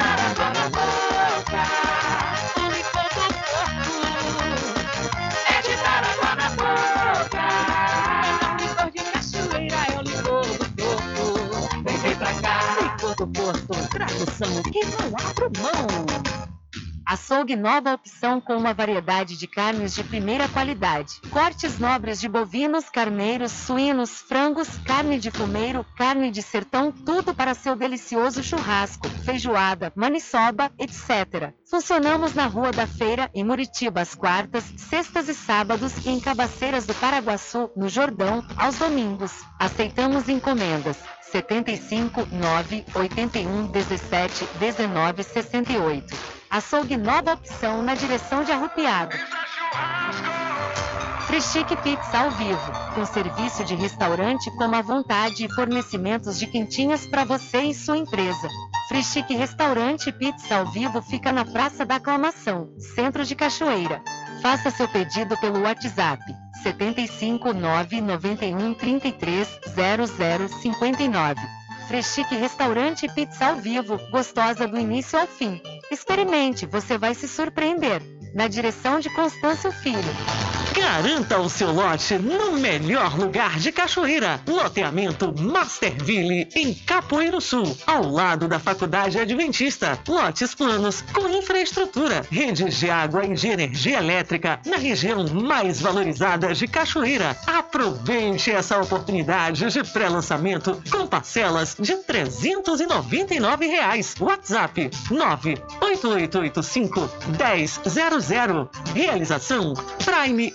Tradução que não abro mão. Açougue nova opção com uma variedade de carnes de primeira qualidade. Cortes nobres de bovinos, carneiros, suínos, frangos, carne de fumeiro, carne de sertão, tudo para seu delicioso churrasco, feijoada, maniçoba, etc. Funcionamos na Rua da Feira, em Muritiba, às quartas, sextas e sábados e em Cabaceiras do Paraguaçu, no Jordão, aos domingos. Aceitamos encomendas. 75 9 81 17 19 68. Açougue nova opção na direção de Arrupiado. Freschique Pizza ao vivo, com serviço de restaurante como à vontade e fornecimentos de quentinhas para você e sua empresa. Freschique Restaurante e Pizza ao vivo fica na Praça da Aclamação, Centro de Cachoeira. Faça seu pedido pelo WhatsApp 75 991 33 00 59. Freschique Restaurante Pizza ao vivo, gostosa do início ao fim. Experimente, você vai se surpreender. Na direção de Constâncio Filho. Garanta o seu lote no melhor lugar de Cachoeira. Loteamento Masterville, em Capoeiro Sul, ao lado da Faculdade Adventista. Lotes planos com infraestrutura, redes de água e de energia elétrica na região mais valorizada de Cachoeira. Aproveite essa oportunidade de pré-lançamento com parcelas de 399 reais. WhatsApp 98885 1000. Realização Prime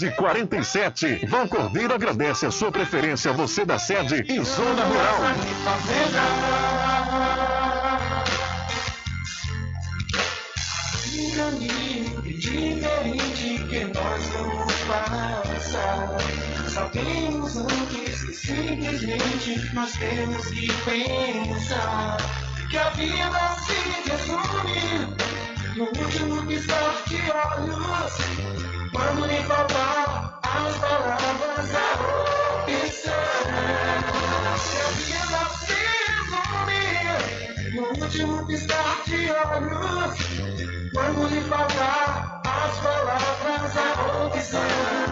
1147. Vão Cordeiro agradece a sua preferência, você da sede e Zona Rural. Um diferente que nós vamos passar. Sabemos antes que simplesmente nós temos que pensar que a vida se resume no último piscar de olhos. Quando lhe faltar as palavras, a opção. Vida se resume no último piscar de olhos. Quando lhe faltar as palavras, a opção.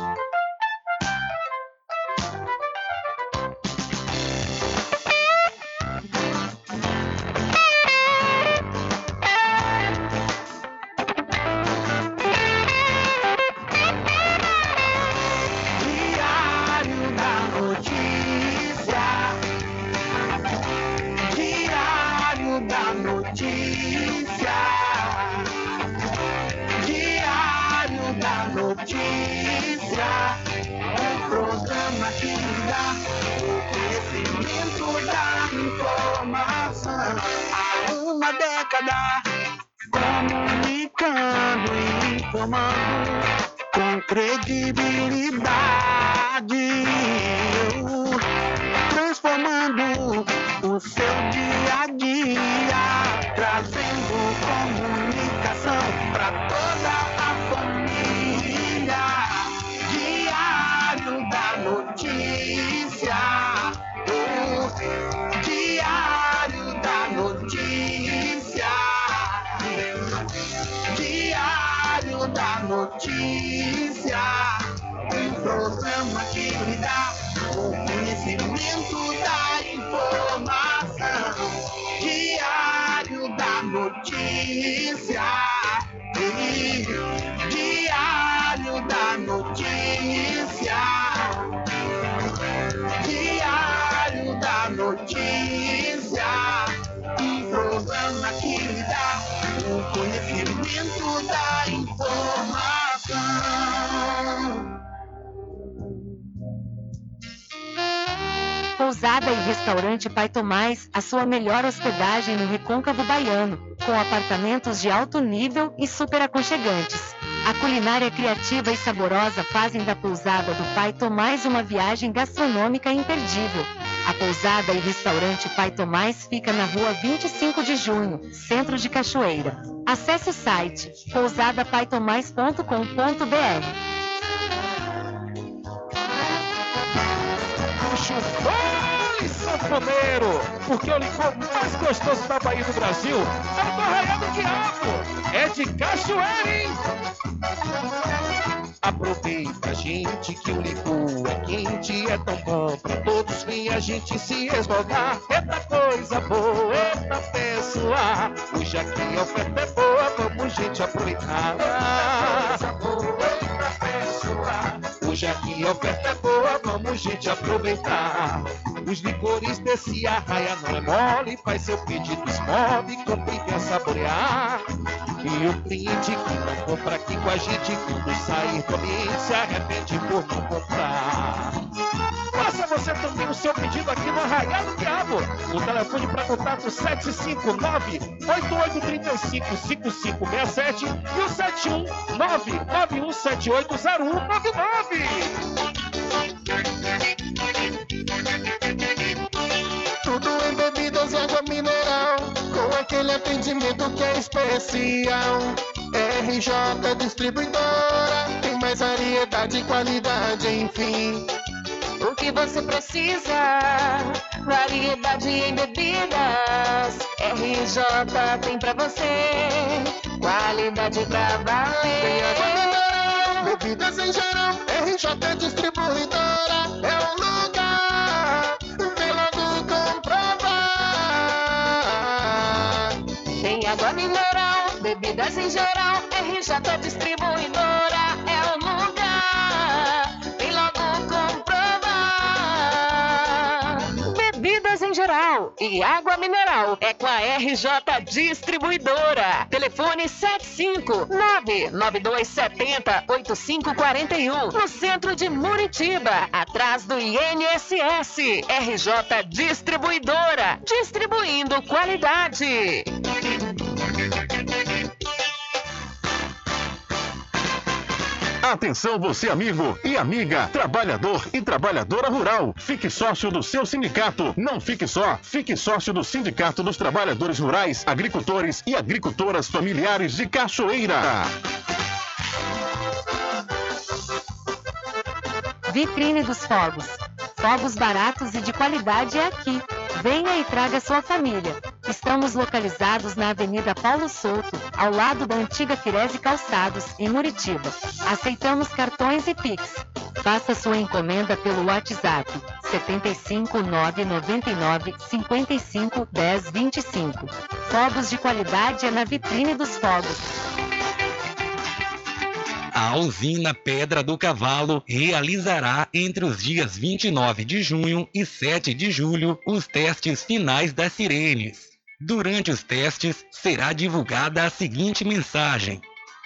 Com credibilidade, notícia. Um programa que lhe dá o conhecimento da informação. Diário da notícia. Pousada e restaurante Pai Tomás, a sua melhor hospedagem no Recôncavo Baiano, com apartamentos de alto nível e super aconchegantes. A culinária criativa e saborosa fazem da pousada do Pai Tomás uma viagem gastronômica imperdível. A pousada e restaurante Pai Tomás fica na rua 25 de junho, centro de Cachoeira. Acesse o site pousadapaitomais.com.br. Puxa o fole, sanfoneiro! Porque o licor mais gostoso da Bahia do Brasil é do Arraial do Diabo! É de cachoeira, hein? Aproveita, gente, que o licor é quente, é tão bom pra todos vir a gente se esmogar. Eita coisa boa, eita pessoa, hoje aqui a oferta é boa, vamos gente aproveitar. Coisa boa, eita pessoa, hoje aqui a oferta é boa, vamos gente aproveitar. Os licores desse arraia não é mole, faz seu pedido, esmove, compre e quer saborear. E o cliente que não compra aqui com a gente, quando sair ambiente, se arrepende por não comprar. Faça você também o seu pedido aqui no Arraial do Diabo. O telefone para contato 759-8835-5567 e o 719-9178-0199. Tudo em bebidas e água mineral, com aquele atendimento que é especial. RJ Distribuidora, tem mais variedade e qualidade, enfim. O que você precisa? Variedade em bebidas. RJ tem pra você. Qualidade pra valer. Tem mineral, bebidas em geral. RJ Distribuidora é o lugar. Bebidas em geral. RJ Distribuidora é o lugar. Vem logo comprovar. Bebidas em geral e água mineral é com a RJ Distribuidora. Telefone 759-9270-8541. No centro de Muritiba, atrás do INSS. RJ Distribuidora. Distribuindo qualidade. Atenção você amigo e amiga, trabalhador e trabalhadora rural. Fique sócio do seu sindicato. Não fique só, fique sócio do Sindicato dos Trabalhadores Rurais, Agricultores e Agricultoras Familiares de Cachoeira. Vitrine dos Fogos. Fogos baratos e de qualidade é aqui. Venha e traga sua família. Estamos localizados na Avenida Paulo Souto, ao lado da antiga Firese Calçados, em Muritiba. Aceitamos cartões e Pix. Faça sua encomenda pelo WhatsApp 75 999 55 10 25. Fogos de qualidade é na Vitrine dos Fogos. A usina Pedra do Cavalo realizará entre os dias 29 de junho e 7 de julho os testes finais das sirenes. Durante os testes, será divulgada a seguinte mensagem: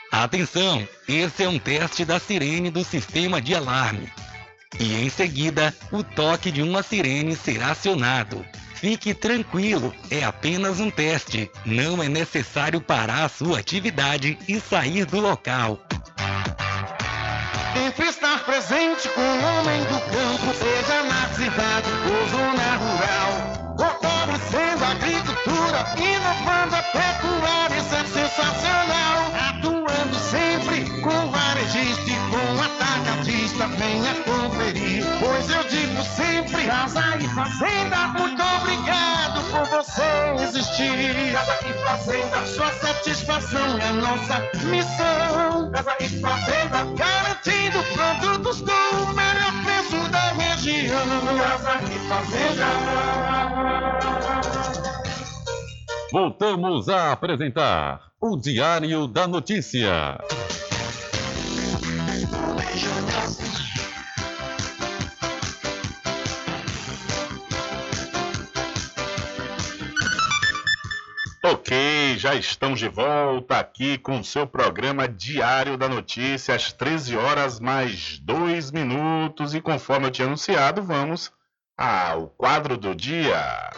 Atenção, esse é um teste da sirene do sistema de alarme. E em seguida, o toque de uma sirene será acionado. Fique tranquilo, é apenas um teste. Não é necessário parar a sua atividade e sair do local. Sempre estar presente com o homem do campo, seja na cidade ou zona rural. Fortalecendo a agricultura, inovando a pecuária, isso é sensacional. Atuando sempre com varejista e com atacadista, venha conferir. Pois eu digo sempre, casa e fazenda, muito obrigado por você existir. Casa e Fazenda, sua satisfação é nossa missão. Casa e Fazenda, garantindo produtos com o melhor Voltamos a apresentar o Diário da Notícia. Ok, já estamos de volta aqui com o seu programa Diário da Notícia, às 13 horas mais 2 minutos. E conforme eu tinha anunciado, vamos ao quadro do dia.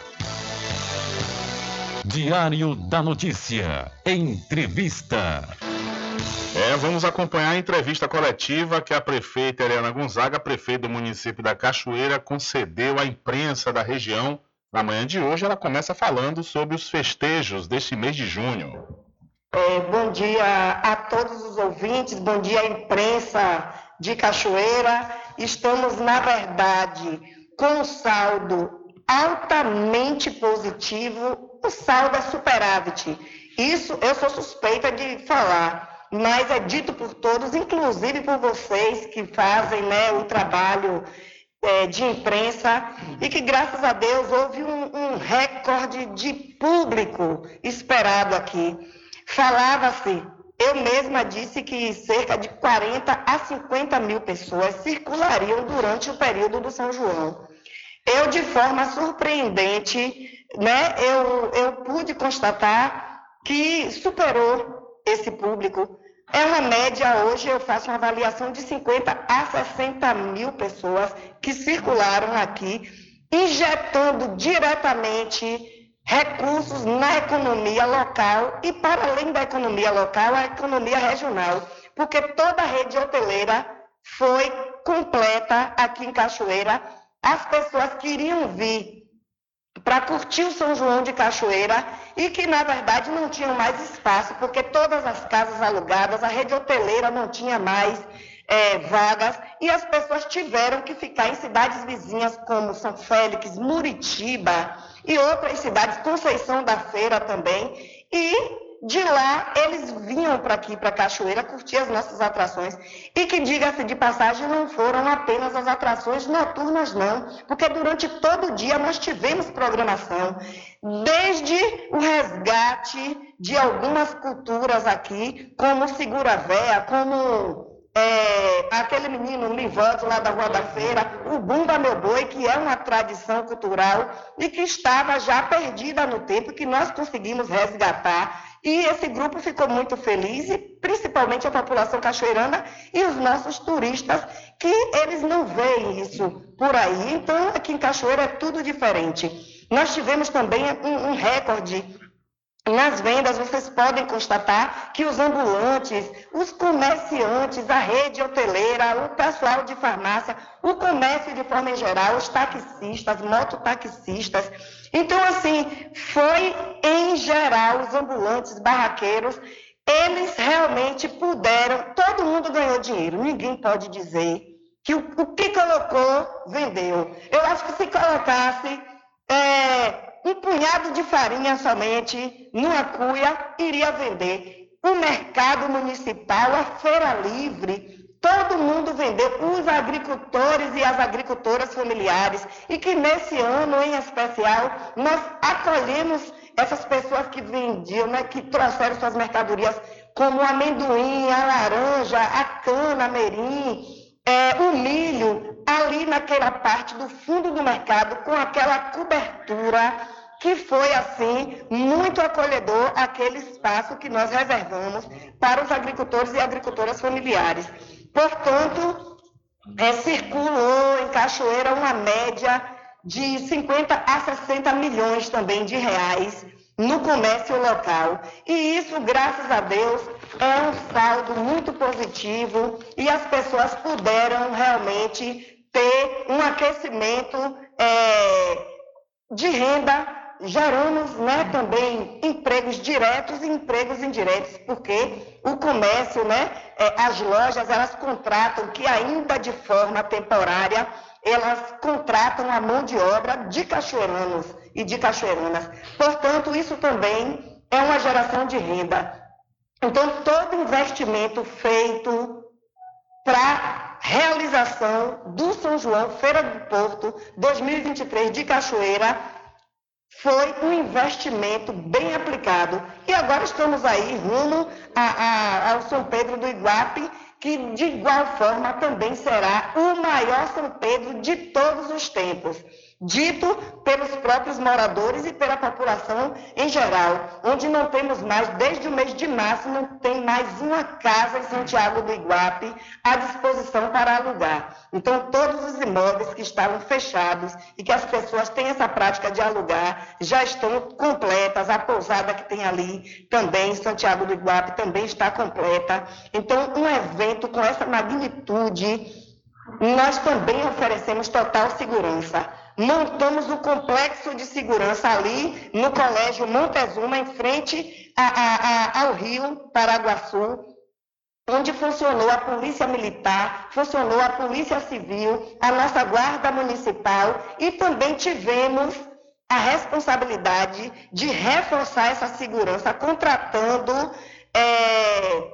Diário da Notícia. Entrevista. É, vamos acompanhar a entrevista coletiva que a prefeita Helena Gonzaga, prefeita do município da Cachoeira, concedeu à imprensa da região. Na manhã de hoje, ela começa falando sobre os festejos deste mês de junho. É, bom dia a todos os ouvintes, bom dia à imprensa de Cachoeira. Estamos, na verdade, com um saldo altamente positivo, o saldo é superávit. Isso eu sou suspeita de falar, mas é dito por todos, inclusive por vocês que fazem né, o trabalho é, de imprensa, e que graças a Deus houve um, um recorde de público esperado aqui. Falava-se, eu mesma disse que cerca de 40 a 50 mil pessoas circulariam durante o período do São João. Eu, de forma surpreendente, né, eu, eu pude constatar que superou esse público. É uma média, hoje eu faço uma avaliação de 50 a 60 mil pessoas que circularam aqui, injetando diretamente recursos na economia local e, para além da economia local, a economia regional, porque toda a rede hoteleira foi completa aqui em Cachoeira. As pessoas queriam vir para curtir o São João de Cachoeira e que, na verdade, não tinham mais espaço, porque todas as casas alugadas, a rede hoteleira não tinha mais é, vagas e as pessoas tiveram que ficar em cidades vizinhas como São Félix, Muritiba e outras cidades, Conceição da Feira também. E de lá eles vinham para aqui, para Cachoeira, curtir as nossas atrações. E que, diga-se de passagem, não foram apenas as atrações noturnas, não, porque durante todo o dia nós tivemos programação, desde o resgate de algumas culturas aqui, como Segura Véia, como é, aquele menino Livote lá da Rua da Feira, o Bumba Meu Boi, que é uma tradição cultural e que estava já perdida no tempo, que nós conseguimos resgatar. E esse grupo ficou muito feliz, e principalmente a população cachoeirana e os nossos turistas, que eles não veem isso por aí. Então, aqui em Cachoeira é tudo diferente. Nós tivemos também um, um recorde nas vendas, vocês podem constatar que os ambulantes, os comerciantes, a rede hoteleira, o pessoal de farmácia, o comércio de forma geral, os taxistas, mototaxistas. Então, assim, foi em geral os ambulantes, barraqueiros, eles realmente puderam, todo mundo ganhou dinheiro, ninguém pode dizer que o, o que colocou, vendeu. Eu acho que se colocasse. É, um punhado de farinha somente numa cuia iria vender. O mercado municipal, a feira livre, todo mundo vendeu, os agricultores e as agricultoras familiares, e que nesse ano em especial nós acolhemos essas pessoas que vendiam, né, que trouxeram suas mercadorias, como o amendoim, a laranja, a cana, a merim, é, o milho, ali naquela parte do fundo do mercado, com aquela cobertura que foi, assim, muito acolhedor aquele espaço que nós reservamos para os agricultores e agricultoras familiares. Portanto, é, circulou em Cachoeira uma média de 50 a 60 milhões também de reais no comércio local. E isso, graças a Deus, é um saldo muito positivo e as pessoas puderam realmente ter um aquecimento é, de renda geramos né, também empregos diretos e empregos indiretos, porque o comércio, né, é, as lojas, elas contratam, que ainda de forma temporária, elas contratam a mão de obra de cachoeiranos. e de cachoeiranas. Portanto, isso também é uma geração de renda. Então, todo investimento feito para realização do São João Feira do Porto 2023 de Cachoeira foi um investimento bem aplicado. E agora estamos aí rumo a, a, ao São Pedro do Iguape, que de igual forma também será o maior São Pedro de todos os tempos dito pelos próprios moradores e pela população em geral, onde não temos mais, desde o mês de março, não tem mais uma casa em Santiago do Iguape à disposição para alugar. Então, todos os imóveis que estavam fechados e que as pessoas têm essa prática de alugar já estão completas. A pousada que tem ali também, em Santiago do Iguape, também está completa. Então, um evento com essa magnitude, nós também oferecemos total segurança montamos o complexo de segurança ali no Colégio Montezuma, em frente a, a, a, ao Rio Paraguaçu, onde funcionou a Polícia Militar, funcionou a Polícia Civil, a nossa Guarda Municipal e também tivemos a responsabilidade de reforçar essa segurança, contratando é,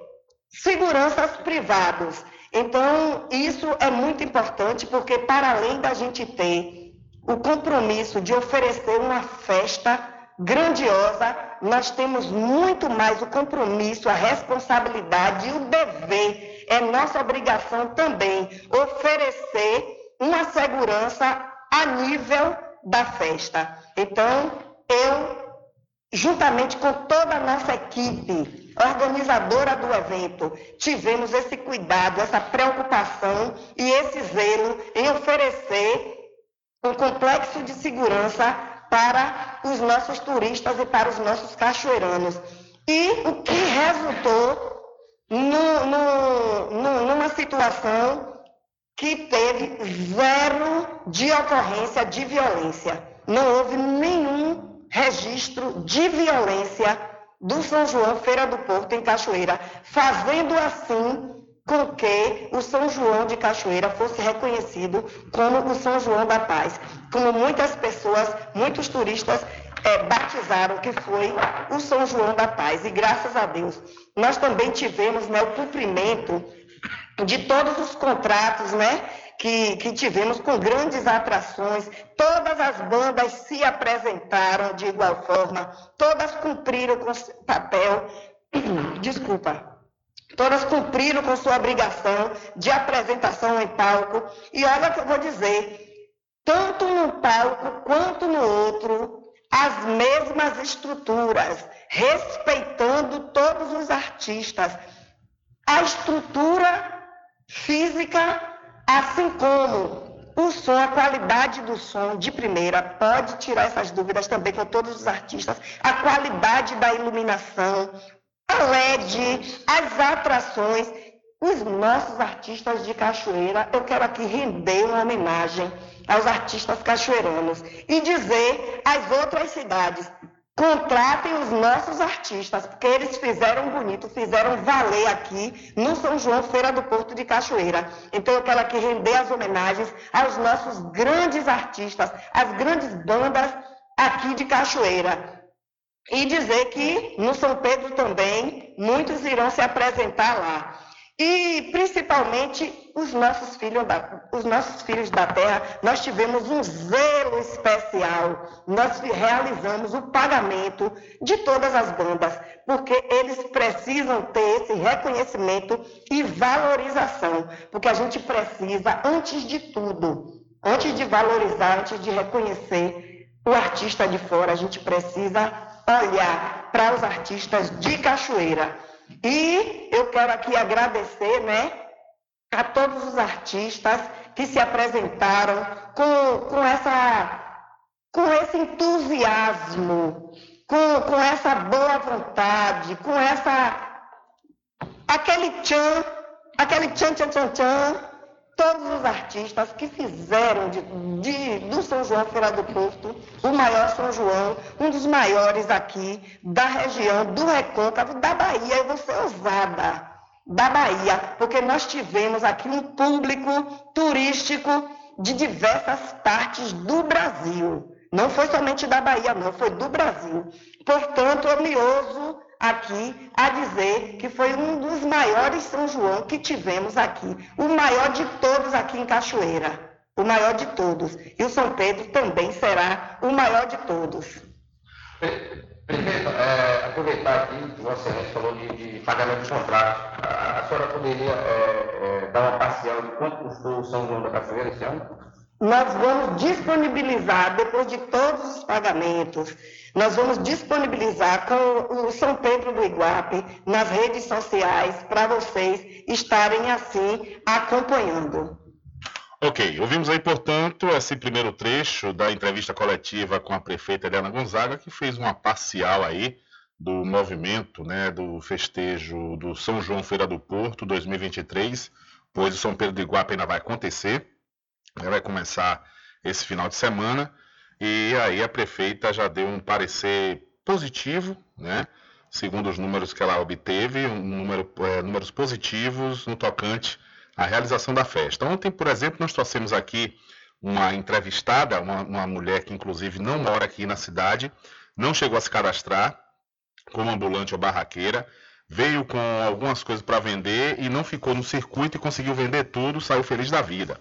seguranças privados. Então, isso é muito importante, porque para além da gente ter o compromisso de oferecer uma festa grandiosa, nós temos muito mais o compromisso, a responsabilidade e o dever. É nossa obrigação também oferecer uma segurança a nível da festa. Então, eu, juntamente com toda a nossa equipe organizadora do evento, tivemos esse cuidado, essa preocupação e esse zelo em oferecer um complexo de segurança para os nossos turistas e para os nossos cachoeiranos. E o que resultou no, no, no, numa situação que teve zero de ocorrência de violência. Não houve nenhum registro de violência do São João Feira do Porto em Cachoeira, fazendo assim com que o São João de Cachoeira fosse reconhecido como o São João da Paz, como muitas pessoas, muitos turistas é, batizaram que foi o São João da Paz. E graças a Deus, nós também tivemos né, o cumprimento de todos os contratos né, que, que tivemos com grandes atrações. Todas as bandas se apresentaram de igual forma, todas cumpriram com papel. Desculpa Todas cumpriram com sua obrigação de apresentação em palco. E olha o que eu vou dizer: tanto num palco quanto no outro, as mesmas estruturas, respeitando todos os artistas. A estrutura física, assim como o som, a qualidade do som de primeira, pode tirar essas dúvidas também com todos os artistas, a qualidade da iluminação, a LED, as atrações, os nossos artistas de cachoeira. Eu quero aqui render uma homenagem aos artistas cachoeiranos e dizer às outras cidades: contratem os nossos artistas, porque eles fizeram bonito, fizeram valer aqui no São João Feira do Porto de Cachoeira. Então eu quero aqui render as homenagens aos nossos grandes artistas, às grandes bandas aqui de Cachoeira. E dizer que no São Pedro também muitos irão se apresentar lá. E principalmente os nossos filhos da, os nossos filhos da terra, nós tivemos um zelo especial. Nós realizamos o pagamento de todas as bandas, porque eles precisam ter esse reconhecimento e valorização, porque a gente precisa, antes de tudo, antes de valorizar, antes de reconhecer o artista de fora, a gente precisa olhar para os artistas de Cachoeira. E eu quero aqui agradecer, né, a todos os artistas que se apresentaram com, com, essa, com esse entusiasmo, com, com essa boa vontade, com essa aquele tchan, aquele tchan, tchan, tchan, tchan, todos os artistas que fizeram de, de, do São João Feira do Porto o maior São João, um dos maiores aqui da região, do Recôncavo, da Bahia, eu vou ser ousada, da Bahia, porque nós tivemos aqui um público turístico de diversas partes do Brasil. Não foi somente da Bahia, não, foi do Brasil. Portanto, eu me ouso aqui a dizer que foi um dos maiores São João que tivemos aqui, o maior de todos aqui em Cachoeira, o maior de todos. E o São Pedro também será o maior de todos. Prefeito, é, aproveitar aqui que Excelência falou de, de, pagamento de contrato. A, a senhora poderia é, é, dar uma parcial de quanto custou o São João da Cachoeira esse ano? Nós vamos disponibilizar, depois de todos os pagamentos, nós vamos disponibilizar com o São Pedro do Iguape nas redes sociais para vocês estarem assim acompanhando. Ok, ouvimos aí, portanto, esse primeiro trecho da entrevista coletiva com a prefeita Helena Gonzaga, que fez uma parcial aí do movimento, né, do festejo do São João Feira do Porto 2023, pois o São Pedro do Iguape ainda vai acontecer, vai começar esse final de semana, e aí a prefeita já deu um parecer positivo, né? Segundo os números que ela obteve, um número, é, números positivos no tocante à realização da festa. Ontem, por exemplo, nós trouxemos aqui uma entrevistada, uma, uma mulher que inclusive não mora aqui na cidade, não chegou a se cadastrar como ambulante ou barraqueira, veio com algumas coisas para vender e não ficou no circuito e conseguiu vender tudo, saiu feliz da vida.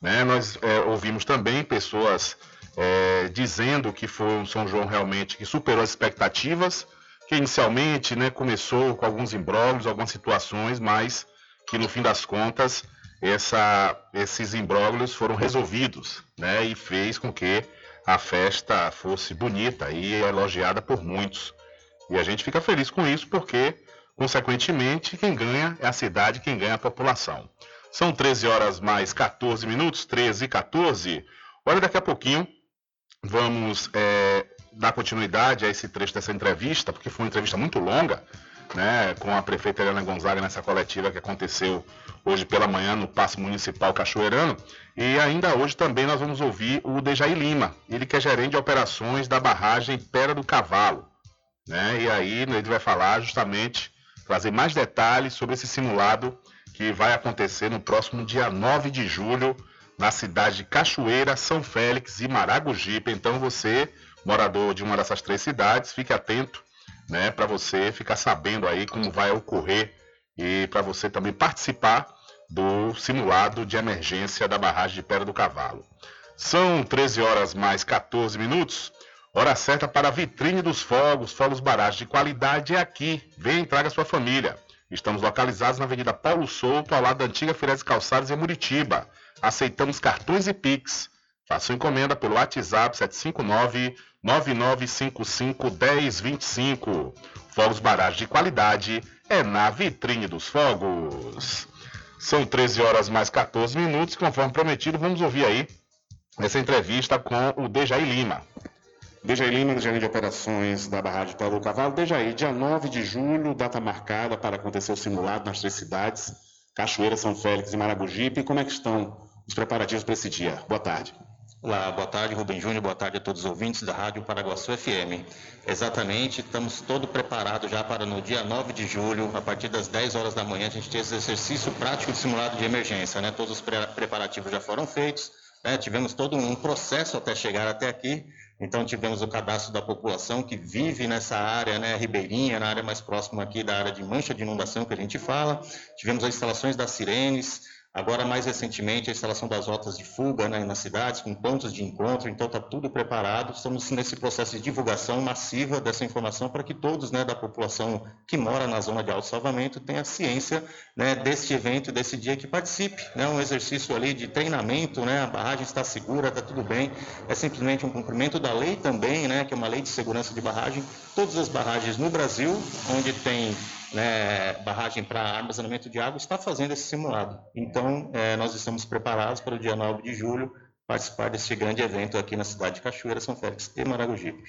Né? Nós é, ouvimos também pessoas é, dizendo que foi um São João realmente que superou as expectativas, que inicialmente né, começou com alguns imbróglios, algumas situações, mas que no fim das contas essa, esses imbróglios foram resolvidos né, e fez com que a festa fosse bonita e elogiada por muitos. E a gente fica feliz com isso porque, consequentemente, quem ganha é a cidade, quem ganha é a população. São 13 horas mais 14 minutos, 13 e 14. Olha, daqui a pouquinho vamos é, dar continuidade a esse trecho dessa entrevista, porque foi uma entrevista muito longa, né, com a prefeita Helena Gonzaga nessa coletiva que aconteceu hoje pela manhã no Paço Municipal Cachoeirano. E ainda hoje também nós vamos ouvir o Dejaí Lima, ele que é gerente de operações da barragem Pera do Cavalo. Né? E aí ele vai falar justamente, trazer mais detalhes sobre esse simulado que vai acontecer no próximo dia 9 de julho, na cidade de Cachoeira, São Félix e Maragogipe. Então você, morador de uma dessas três cidades, fique atento, né, para você ficar sabendo aí como vai ocorrer e para você também participar do simulado de emergência da barragem de Pedra do Cavalo. São 13 horas mais 14 minutos. Hora certa para a vitrine dos fogos, fogos barragens de qualidade é aqui. Vem traga sua família. Estamos localizados na Avenida Paulo Souto, ao lado da antiga Firese Calçados em Muritiba. Aceitamos cartões e Pix. Faça encomenda pelo WhatsApp 759-9955-1025. Fogos Barragem de qualidade é na vitrine dos fogos. São 13 horas mais 14 minutos. Conforme prometido, vamos ouvir aí essa entrevista com o Dejaí Lima. Dejaí Lima, gerente de operações da barragem Paulo do Cavalo. Dejaí, dia 9 de julho, data marcada para acontecer o simulado nas três cidades, Cachoeira, São Félix e Maragogipe. Como é que estão os preparativos para esse dia. Boa tarde. Olá, boa tarde, Rubem Júnior, boa tarde a todos os ouvintes da Rádio Paraguaçu FM. Exatamente, estamos todos preparados já para no dia 9 de julho, a partir das 10 horas da manhã, a gente ter esse exercício prático de simulado de emergência, né? Todos os preparativos já foram feitos, né? tivemos todo um processo até chegar até aqui, então tivemos o cadastro da população que vive nessa área, né, ribeirinha, na área mais próxima aqui da área de mancha de inundação que a gente fala, tivemos as instalações das sirenes, Agora, mais recentemente, a instalação das rotas de fuga né, nas cidades, com pontos de encontro, então está tudo preparado. Estamos nesse processo de divulgação massiva dessa informação para que todos né, da população que mora na zona de alto salvamento tenha ciência né, desse evento, desse dia que participe. Né, um exercício ali de treinamento, né, a barragem está segura, está tudo bem. É simplesmente um cumprimento da lei também, né, que é uma lei de segurança de barragem. Todas as barragens no Brasil, onde tem né, barragem para armazenamento de água, está fazendo esse simulado. Então, é, nós estamos preparados para o dia 9 de julho participar desse grande evento aqui na cidade de Cachoeira, São Félix e Maragogipe.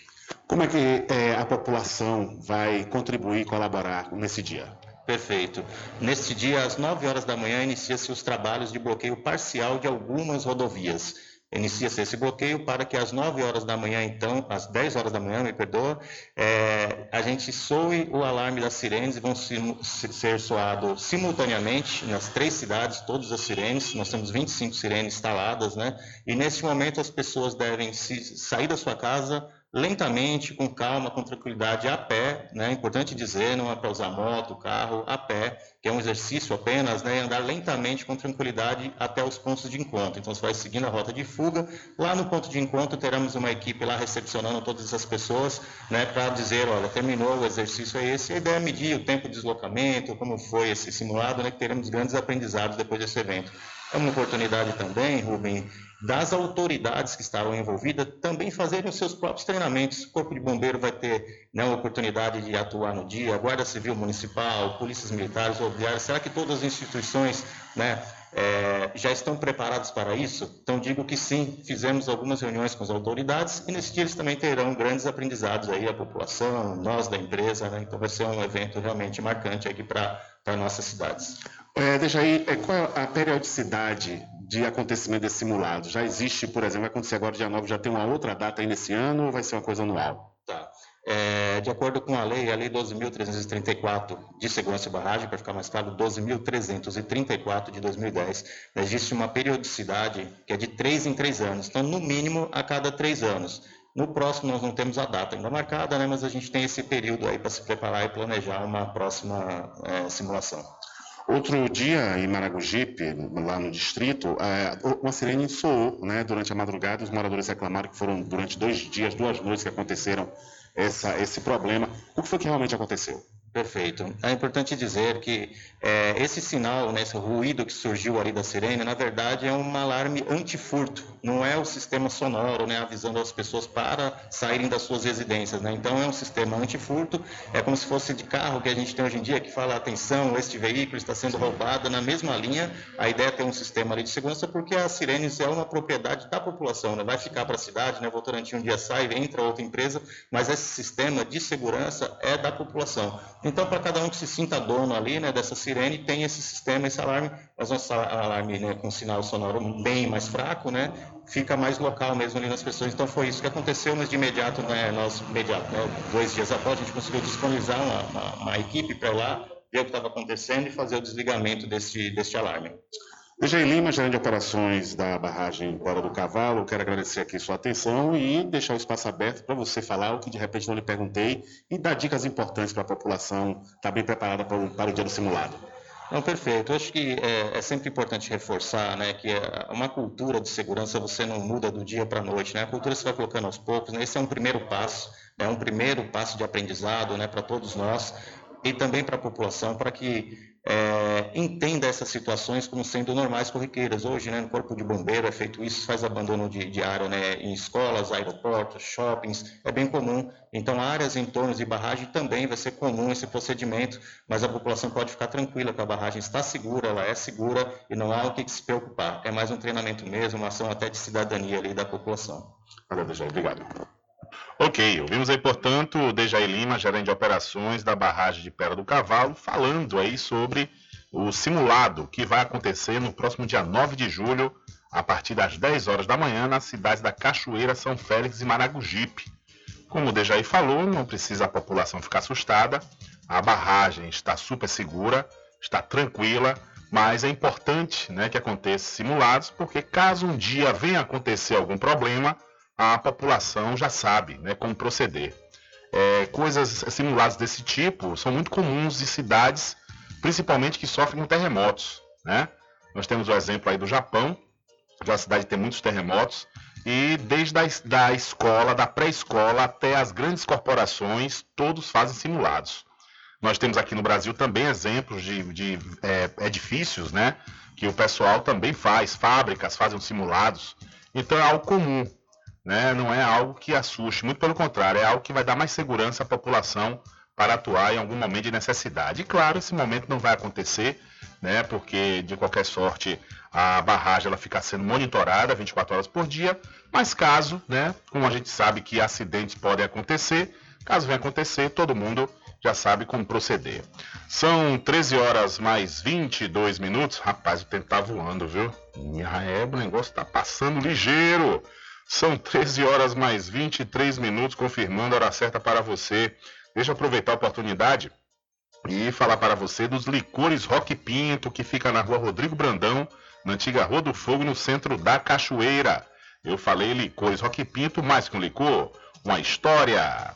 Como é que é, a população vai contribuir e colaborar nesse dia? Perfeito. Neste dia, às 9 horas da manhã, inicia-se os trabalhos de bloqueio parcial de algumas rodovias. Inicia-se esse bloqueio para que às 9 horas da manhã, então, às 10 horas da manhã, me perdoa, é, a gente soe o alarme das sirenes e vão ser soados simultaneamente nas três cidades, todas as sirenes, nós temos 25 sirenes instaladas, né? E nesse momento as pessoas devem se- sair da sua casa lentamente, com calma, com tranquilidade, a pé, né? É importante dizer, não é para usar moto, carro, a pé, que é um exercício apenas, né? Andar lentamente, com tranquilidade, até os pontos de encontro. Então, você vai seguindo a rota de fuga. Lá no ponto de encontro, teremos uma equipe lá recepcionando todas essas pessoas, né? Para dizer, olha, terminou o exercício é esse. A ideia é medir o tempo de deslocamento, como foi esse simulado, né? Que teremos grandes aprendizados depois desse evento. É uma oportunidade também, Rubem, das autoridades que estavam envolvidas também fazerem os seus próprios treinamentos. O Corpo de Bombeiro vai ter né, a oportunidade de atuar no dia, a Guarda Civil Municipal, polícias militares, rodoviárias. Será que todas as instituições né, é, já estão preparadas para isso? Então, digo que sim, fizemos algumas reuniões com as autoridades e nesse dia eles também terão grandes aprendizados aí, a população, nós da empresa, né? Então, vai ser um evento realmente marcante aqui para nossas cidades. É, deixa aí, é, qual é a periodicidade de acontecimento desse simulado? Já existe, por exemplo, vai acontecer agora dia 9, já tem uma outra data aí nesse ano ou vai ser uma coisa anual? Tá. É, de acordo com a lei, a lei 12.334 de segurança e barragem, para ficar mais claro, 12.334 de 2010, existe uma periodicidade que é de três em três anos, então no mínimo a cada três anos. No próximo nós não temos a data ainda marcada, né, mas a gente tem esse período aí para se preparar e planejar uma próxima é, simulação. Outro dia, em Maragogipe, lá no distrito, é, uma sirene soou né, durante a madrugada. Os moradores reclamaram que foram durante dois dias, duas noites que aconteceram essa, esse problema. O que foi que realmente aconteceu? Perfeito. É importante dizer que é, esse sinal, né, esse ruído que surgiu ali da sirene, na verdade é um alarme antifurto, não é o sistema sonoro, né, avisando as pessoas para saírem das suas residências. Né? Então é um sistema antifurto, é como se fosse de carro que a gente tem hoje em dia, que fala, atenção, este veículo está sendo roubado, na mesma linha, a ideia é ter um sistema ali de segurança, porque as sirenes é uma propriedade da população, né? vai ficar para a cidade, né? Votorantim um dia sai, entra outra empresa, mas esse sistema de segurança é da população. Então, para cada um que se sinta dono ali, né, dessa sirene, tem esse sistema, esse alarme, mas um alarme né, com sinal sonoro bem mais fraco, né, fica mais local mesmo ali nas pessoas. Então, foi isso que aconteceu, mas de imediato, né, nós, imediato, né, dois dias após, a gente conseguiu disponibilizar uma, uma, uma equipe para lá, ver o que estava acontecendo e fazer o desligamento deste, deste alarme. DJ Lima, gerente de operações da barragem Bora do Cavalo, quero agradecer aqui sua atenção e deixar o espaço aberto para você falar o que de repente não lhe perguntei e dar dicas importantes para a população estar bem preparada para o, para o dia do simulado. Não, perfeito. Eu acho que é, é, sempre importante reforçar né, que é uma cultura de segurança você não muda do dia para a noite. Né? A cultura você vai colocando aos poucos. Né? Esse é um primeiro passo, é um primeiro passo de aprendizado né, para todos nós e também para a população, para que é, entenda essas situações como sendo normais corriqueiras. Hoje, né, no Corpo de Bombeiro é feito isso, faz abandono de, de área né, em escolas, aeroportos, shoppings, é bem comum. Então, áreas em torno de barragem também vai ser comum esse procedimento, mas a população pode ficar tranquila que a barragem está segura, ela é segura e não há o que se preocupar. É mais um treinamento mesmo, uma ação até de cidadania ali da população. Obrigado. Ok, ouvimos aí, portanto, o Dejaí Lima, gerente de operações da barragem de Pera do Cavalo, falando aí sobre o simulado que vai acontecer no próximo dia 9 de julho, a partir das 10 horas da manhã, nas cidades da Cachoeira, São Félix e Maragogipe. Como o Dejaí falou, não precisa a população ficar assustada, a barragem está super segura, está tranquila, mas é importante né, que aconteça simulados, porque caso um dia venha acontecer algum problema, a população já sabe né, como proceder. É, coisas simuladas desse tipo são muito comuns em cidades, principalmente que sofrem com terremotos. Né? Nós temos o exemplo aí do Japão, onde a cidade tem muitos terremotos, e desde a da escola, da pré-escola até as grandes corporações, todos fazem simulados. Nós temos aqui no Brasil também exemplos de, de é, edifícios, né? Que o pessoal também faz, fábricas fazem simulados. Então é algo comum né? não é algo que assuste, muito pelo contrário, é algo que vai dar mais segurança à população para atuar em algum momento de necessidade. E claro, esse momento não vai acontecer, né? porque de qualquer sorte a barragem ela fica sendo monitorada 24 horas por dia, mas caso, né, como a gente sabe que acidentes podem acontecer, caso venha acontecer, todo mundo já sabe como proceder. São 13 horas mais 22 minutos. Rapaz, o tempo tá voando, viu? É, o negócio tá passando ligeiro. São 13 horas mais 23 minutos, confirmando a hora certa para você. Deixa eu aproveitar a oportunidade e falar para você dos licores Rock Pinto, que fica na rua Rodrigo Brandão, na antiga Rua do Fogo, no centro da Cachoeira. Eu falei licores Rock Pinto, mais que um licor, uma história.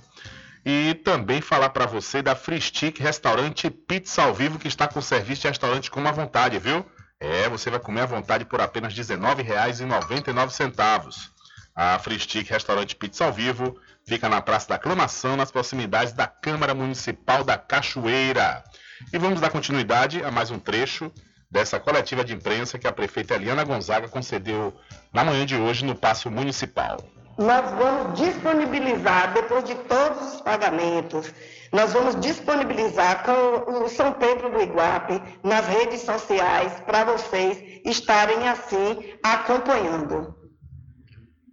E também falar para você da Free Stick Restaurante Pizza ao Vivo, que está com serviço de restaurante com uma vontade, viu? É, você vai comer à vontade por apenas R$19,99. A Free Stick Restaurante Pizza ao Vivo fica na Praça da Aclamação, nas proximidades da Câmara Municipal da Cachoeira. E vamos dar continuidade a mais um trecho dessa coletiva de imprensa que a prefeita Eliana Gonzaga concedeu na manhã de hoje no Paço Municipal. Nós vamos disponibilizar, depois de todos os pagamentos, nós vamos disponibilizar com o São Pedro do Iguape nas redes sociais para vocês estarem assim acompanhando.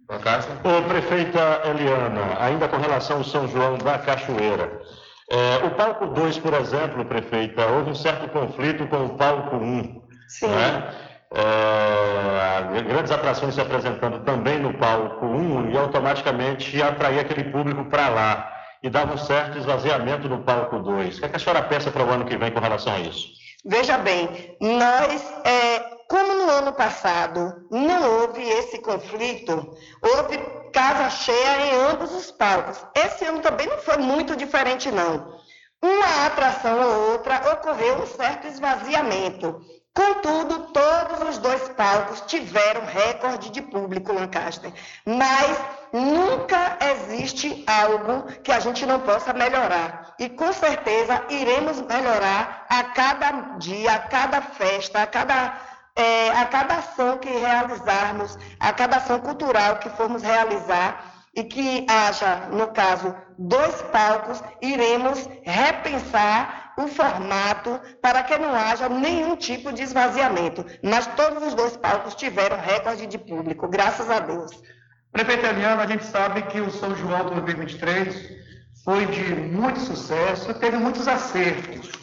Ô, prefeita Eliana, ainda com relação ao São João da Cachoeira, é, o palco 2, por exemplo, prefeita, houve um certo conflito com o palco 1. Um, Sim. Né? É, grandes atrações se apresentando também no palco 1 um, e automaticamente atrair aquele público para lá. E dava um certo esvaziamento no palco 2. O que, é que a senhora pensa para o ano que vem com relação a isso? Veja bem, nós, é, como no ano passado não houve esse conflito, houve casa cheia em ambos os palcos. Esse ano também não foi muito diferente, não. Uma atração ou outra ocorreu um certo esvaziamento. Contudo, todos os dois palcos tiveram recorde de público, Lancaster. Mas nunca existe algo que a gente não possa melhorar. E com certeza iremos melhorar a cada dia, a cada festa, a cada, é, a cada ação que realizarmos, a cada ação cultural que formos realizar e que haja, no caso, dois palcos, iremos repensar o formato para que não haja nenhum tipo de esvaziamento. Mas todos os dois palcos tiveram recorde de público, graças a Deus. Prefeito Eliana, a gente sabe que o São João 2023 foi de muito sucesso e teve muitos acertos.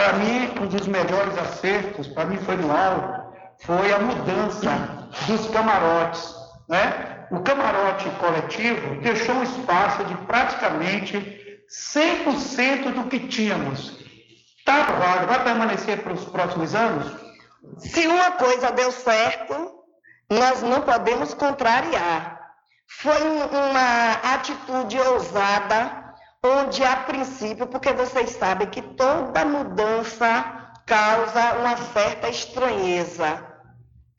Para mim, um dos melhores acertos, para mim foi no alto, foi a mudança dos camarotes. Né? o camarote coletivo deixou um espaço de praticamente 100% do que tínhamos. Está aprovado, vai permanecer para os próximos anos? Se uma coisa deu certo, nós não podemos contrariar. Foi uma atitude ousada, onde a princípio, porque vocês sabem que toda mudança causa uma certa estranheza.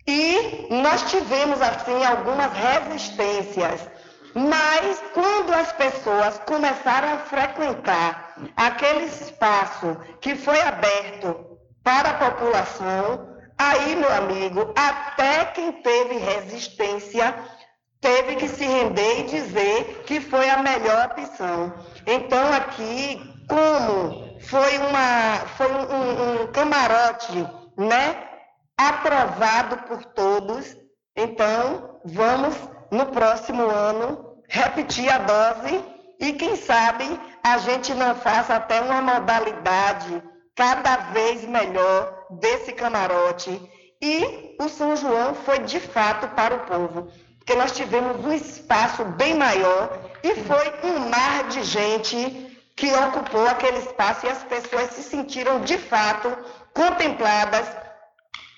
E nós tivemos, assim, algumas resistências. Mas quando as pessoas começaram a frequentar aquele espaço que foi aberto para a população, aí, meu amigo, até quem teve resistência teve que se render e dizer que foi a melhor opção. Então, aqui, como foi, uma, foi um, um, camarote, né? aprovado por todos. Então, vamos no próximo ano repetir a dose e quem sabe a gente não faça até uma modalidade cada vez melhor desse camarote. E o São João foi de fato para o povo, porque nós tivemos um espaço bem maior e foi um mar de gente que ocupou aquele espaço e as pessoas se sentiram de fato contempladas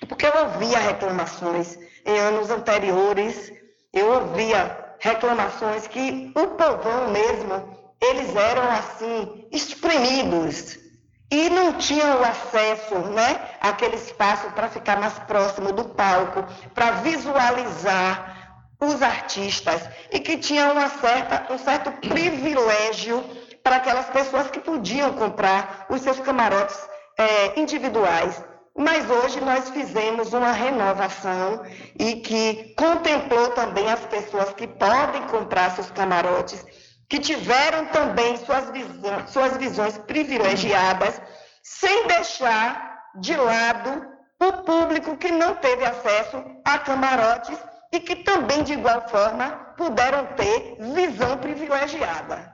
porque eu ouvia reclamações em anos anteriores, eu ouvia reclamações que o povão mesmo, eles eram assim, exprimidos e não tinham o acesso né, àquele espaço para ficar mais próximo do palco, para visualizar os artistas e que tinham uma certa, um certo privilégio para aquelas pessoas que podiam comprar os seus camarotes é, individuais. Mas hoje nós fizemos uma renovação e que contemplou também as pessoas que podem comprar seus camarotes, que tiveram também suas visões, suas visões privilegiadas, sem deixar de lado o público que não teve acesso a camarotes e que também, de igual forma, puderam ter visão privilegiada.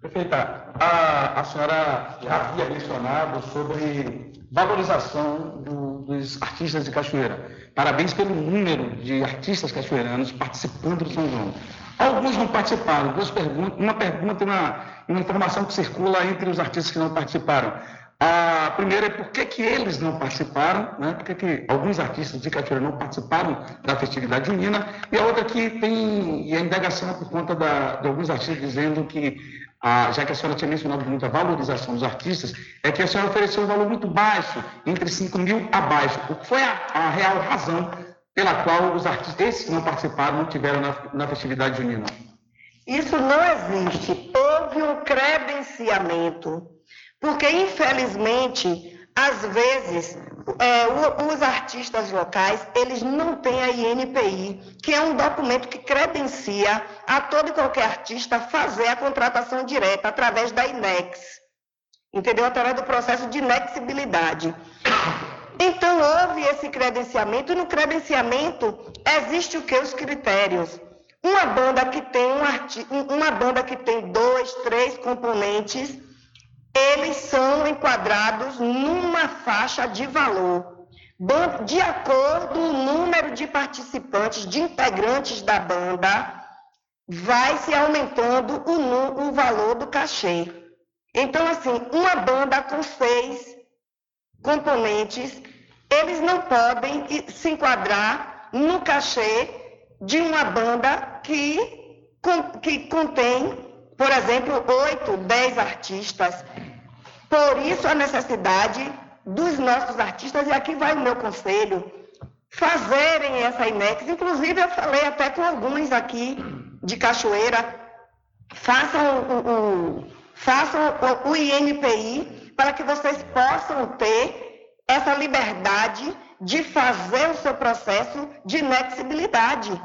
Prefeita, a, a senhora já havia mencionado sobre valorização do, dos artistas de Cachoeira. Parabéns pelo número de artistas cachoeiranos participando do São João. Alguns não participaram. Duas perguntas, uma pergunta e uma, uma informação que circula entre os artistas que não participaram. A primeira é por que, que eles não participaram, né? por que, que alguns artistas de Cachoeira não participaram da festividade junina, e a outra que tem, e a indagação é por conta da, de alguns artistas dizendo que, ah, já que a senhora tinha mencionado muito a valorização dos artistas, é que a senhora ofereceu um valor muito baixo, entre 5 mil abaixo. O que foi a, a real razão pela qual os artistas, esses que não participaram, não tiveram na, na festividade junina? Isso não existe. Houve um credenciamento porque, infelizmente, às vezes, é, os artistas locais, eles não têm a INPI, que é um documento que credencia a todo e qualquer artista fazer a contratação direta através da INEX. Entendeu? Através do processo de inexibilidade. Então, houve esse credenciamento, e no credenciamento existe o que? Os critérios. Uma banda que tem um arti... uma banda que tem dois, três componentes eles são enquadrados numa faixa de valor. De acordo com o número de participantes, de integrantes da banda, vai se aumentando o, o valor do cachê. Então, assim, uma banda com seis componentes, eles não podem se enquadrar no cachê de uma banda que, que contém por exemplo, oito, dez artistas. Por isso a necessidade dos nossos artistas, e aqui vai o meu conselho, fazerem essa INEX. Inclusive, eu falei até com alguns aqui de Cachoeira, façam o, o, façam o, o INPI para que vocês possam ter essa liberdade de fazer o seu processo de inexibilidade.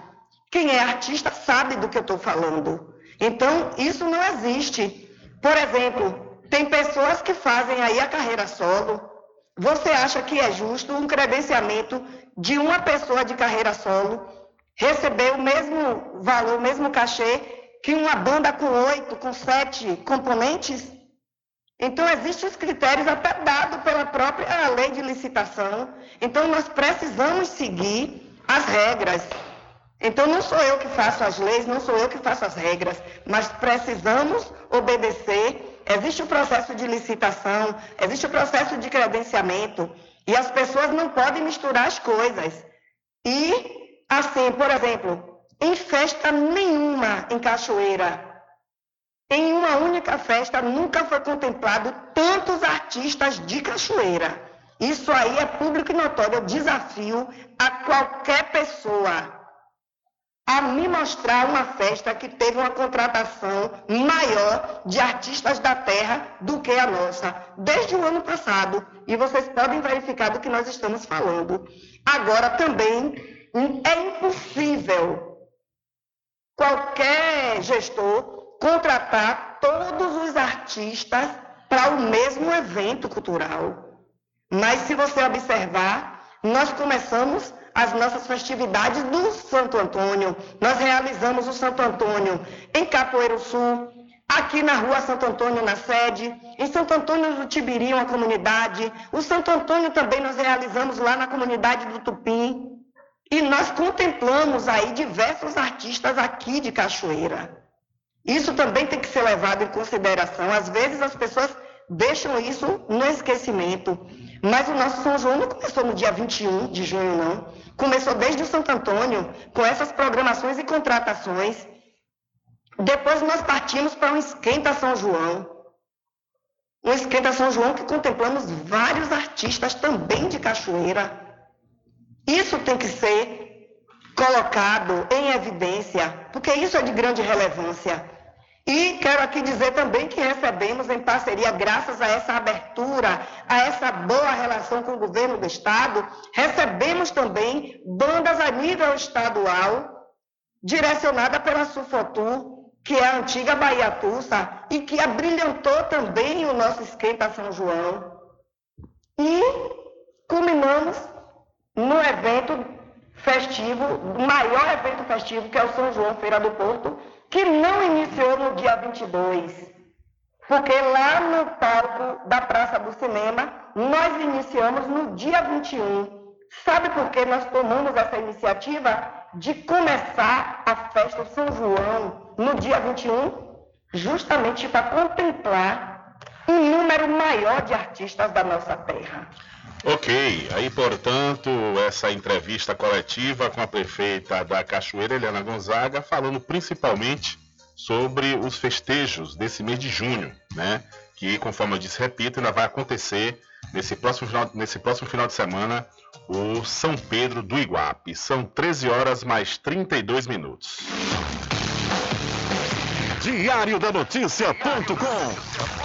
Quem é artista sabe do que eu estou falando. Então, isso não existe. Por exemplo, tem pessoas que fazem aí a carreira solo. Você acha que é justo um credenciamento de uma pessoa de carreira solo receber o mesmo valor, o mesmo cachê que uma banda com oito, com sete componentes? Então, existem os critérios até dados pela própria lei de licitação. Então, nós precisamos seguir as regras. Então não sou eu que faço as leis, não sou eu que faço as regras, mas precisamos obedecer. Existe o processo de licitação, existe o processo de credenciamento e as pessoas não podem misturar as coisas. E, assim, por exemplo, em festa nenhuma em Cachoeira, em uma única festa nunca foi contemplado tantos artistas de Cachoeira. Isso aí é público e notório. Eu desafio a qualquer pessoa a me mostrar uma festa que teve uma contratação maior de artistas da terra do que a nossa, desde o ano passado. E vocês podem verificar do que nós estamos falando. Agora também é impossível qualquer gestor contratar todos os artistas para o mesmo evento cultural. Mas se você observar, nós começamos as nossas festividades do Santo Antônio. Nós realizamos o Santo Antônio em Capoeiro Sul, aqui na rua Santo Antônio, na sede, em Santo Antônio do Tibiri, uma comunidade. O Santo Antônio também nós realizamos lá na comunidade do Tupim. E nós contemplamos aí diversos artistas aqui de Cachoeira. Isso também tem que ser levado em consideração. Às vezes as pessoas deixam isso no esquecimento. Mas o nosso São João não começou no dia 21 de junho, não. Começou desde o Santo Antônio, com essas programações e contratações. Depois nós partimos para um esquenta São João. Um esquenta São João que contemplamos vários artistas também de cachoeira. Isso tem que ser colocado em evidência, porque isso é de grande relevância. E quero aqui dizer também que recebemos em parceria, graças a essa abertura, a essa boa relação com o governo do Estado, recebemos também bandas a nível estadual, direcionada pela Sufotur, que é a antiga Bahia Tussa, e que abrilhantou também o nosso esquenta São João. E culminamos no evento festivo, maior evento festivo, que é o São João Feira do Porto, que não iniciou no dia 22, Porque lá no palco da Praça do Cinema, nós iniciamos no dia 21. Sabe por que nós tomamos essa iniciativa de começar a festa São João no dia 21? Justamente para contemplar um número maior de artistas da nossa terra. Ok, aí portanto, essa entrevista coletiva com a prefeita da Cachoeira, Eliana Gonzaga, falando principalmente sobre os festejos desse mês de junho, né? Que, conforme eu disse, repito, ainda vai acontecer nesse próximo final, nesse próximo final de semana, o São Pedro do Iguape. São 13 horas mais 32 minutos. Diário da Notícia.com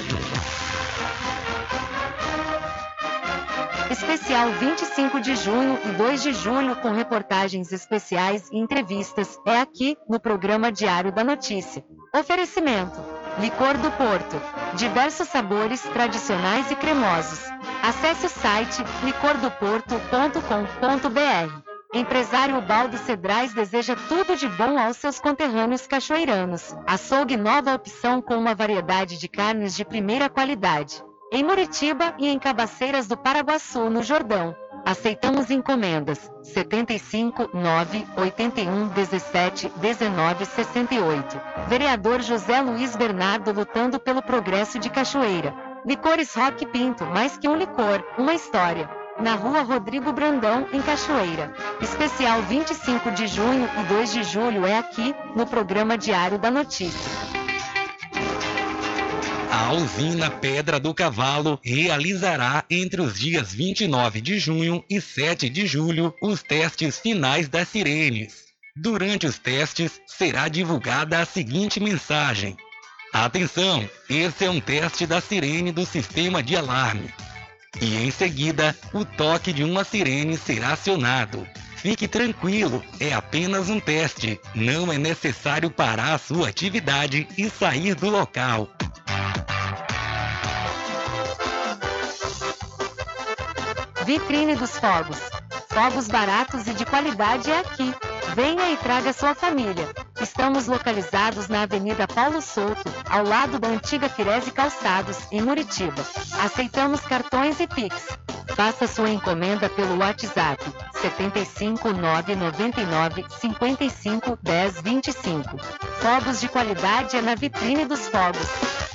Especial 25 de junho e 2 de julho com reportagens especiais e entrevistas é aqui no programa Diário da Notícia. Oferecimento: Licor do Porto. Diversos sabores tradicionais e cremosos. Acesse o site licordoporto.com.br. Empresário Baldo Cedrais deseja tudo de bom aos seus conterrâneos cachoeiranos. Açougue nova opção com uma variedade de carnes de primeira qualidade em Muritiba e em Cabaceiras do Paraguaçu, no Jordão. Aceitamos encomendas 75 9 81 17 19 68. Vereador José Luiz Bernardo lutando pelo progresso de Cachoeira. Licores Rock Pinto, mais que um licor, uma história. Na rua Rodrigo Brandão, em Cachoeira. Especial 25 de junho e 2 de julho é aqui, no programa Diário da Notícia. A usina Pedra do Cavalo realizará entre os dias 29 de junho e 7 de julho os testes finais das sirenes. Durante os testes, será divulgada a seguinte mensagem: Atenção, esse é um teste da sirene do sistema de alarme. E em seguida, o toque de uma sirene será acionado. Fique tranquilo, é apenas um teste. Não é necessário parar a sua atividade e sair do local. Vitrine dos Fogos. Fogos baratos e de qualidade é aqui. Venha e traga sua família. Estamos localizados na Avenida Paulo Souto, ao lado da antiga Firese Calçados, em Muritiba. Aceitamos cartões e Pix. Faça sua encomenda pelo WhatsApp 75 999 55 10 25. Fogos de qualidade é na Vitrine dos Fogos.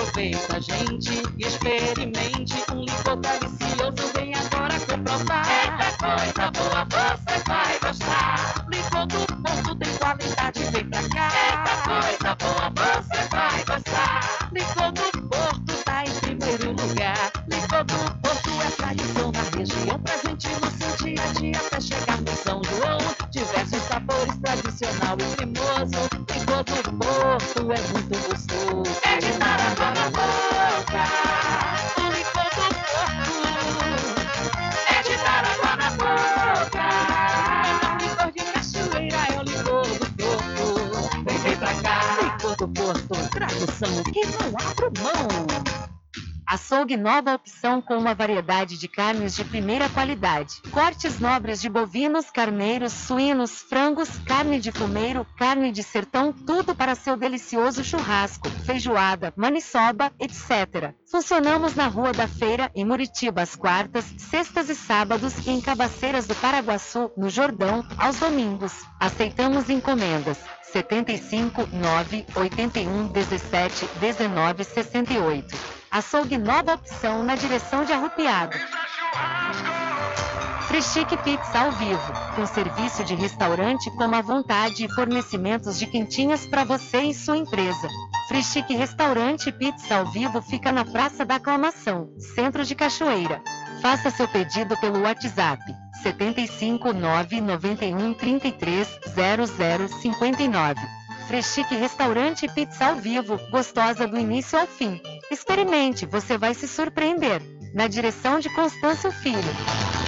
Aproveita, gente, experimente um licor delicioso. Vem agora comprovar. Eita coisa boa, você vai gostar. Licor do Porto tem qualidade, vem pra cá. Eita coisa boa, você vai gostar. Licor do Porto tá em primeiro lugar. Licor do Porto é tradição na região, presente no seu dia a dia até chegar no São João. Diversos sabores, tradicional e cremoso. Licor do Porto é muito gostoso. É de dar água na boca. O licor do Porto é de dar água na boca. É licor de cachoeira, é o licor do Porto. Vem, vem pra cá. Licor do Porto, tradução que não abro mão. Açougue nova opção com uma variedade de carnes de primeira qualidade. Cortes nobres de bovinos, carneiros, suínos, frangos, carne de fumeiro, carne de sertão, tudo para seu delicioso churrasco, feijoada, maniçoba, etc. Funcionamos na Rua da Feira, em Muritiba, às quartas, sextas e sábados e em Cabaceiras do Paraguaçu, no Jordão, aos domingos. Aceitamos encomendas. 75 9 81 17 19 68. Açougue nova opção na direção de Arrupiado. Freschique Pizza ao vivo, com serviço de restaurante como à vontade e fornecimentos de quentinhas para você e sua empresa. Freschique Restaurante Pizza ao vivo fica na Praça da Aclamação, Centro de Cachoeira. Faça seu pedido pelo WhatsApp 75 991 33 0059. Café Restaurante e Pizza ao Vivo, gostosa do início ao fim. Experimente, você vai se surpreender. Na direção de Constâncio Filho.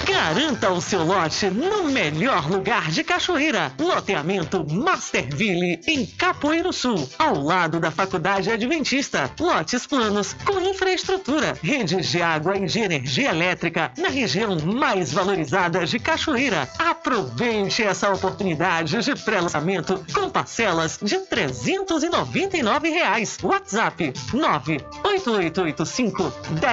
Garanta o seu lote no melhor lugar de Cachoeira. Loteamento Masterville, em Capoeiro Sul, ao lado da Faculdade Adventista. Lotes planos com infraestrutura, redes de água e de energia elétrica na região mais valorizada de Cachoeira. Aproveite essa oportunidade de pré-lançamento com parcelas de 399 reais. WhatsApp 98885 1000.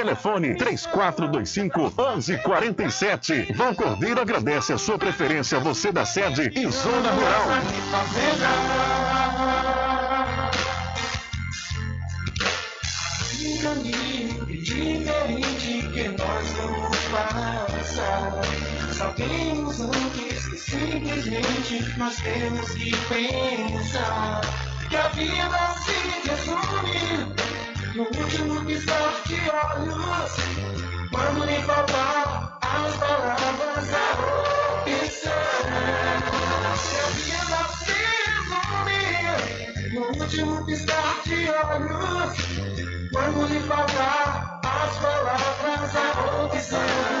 Telefone 3425 1147. Vão Cordeiro agradece a sua preferência, você da sede e Zona Rural. Diferente que nós vamos passar. Sabemos antes que simplesmente nós temos que pensar que a vida se resume no último piscar de olhos. Quando lhe faltar as palavras, a opção. Que a vida se resume no último piscar de olhos. Quando lhe faltar as palavras, a opção.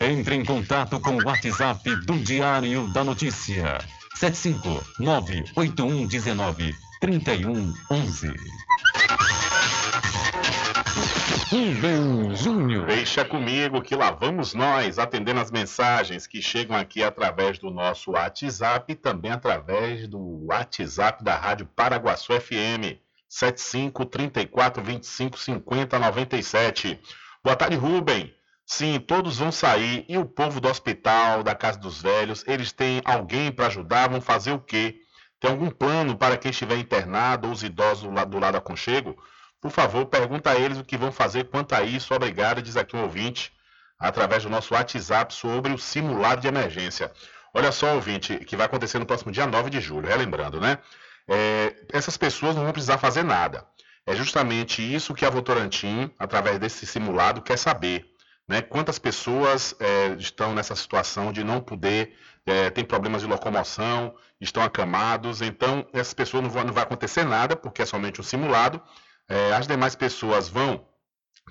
Entre em contato com o WhatsApp do Diário da Notícia. 759-8119-3111. Rubem Júnior. Deixa comigo que lá vamos nós atendendo as mensagens que chegam aqui através do nosso WhatsApp e também através do WhatsApp da Rádio Paraguaçu FM 75 34 25 50 97. Boa tarde, Rubem. Sim, todos vão sair e o povo do hospital, da casa dos velhos, eles têm alguém para ajudar, vão fazer o quê? Tem algum plano para quem estiver internado ou os idosos do lado, do lado aconchego? Por favor, pergunta a eles o que vão fazer quanto a isso. Obrigado, diz aqui um ouvinte, através do nosso WhatsApp, sobre o simulado de emergência. Olha só, ouvinte, que vai acontecer no próximo dia 9 de julho, relembrando, né? É, essas pessoas não vão precisar fazer nada. É justamente isso que a Votorantim, através desse simulado, quer saber né? Quantas pessoas é, estão nessa situação de não poder, é, tem problemas de locomoção, estão acamados, então essas pessoas não, vão, não vai acontecer nada, porque é somente um simulado. É, as demais pessoas vão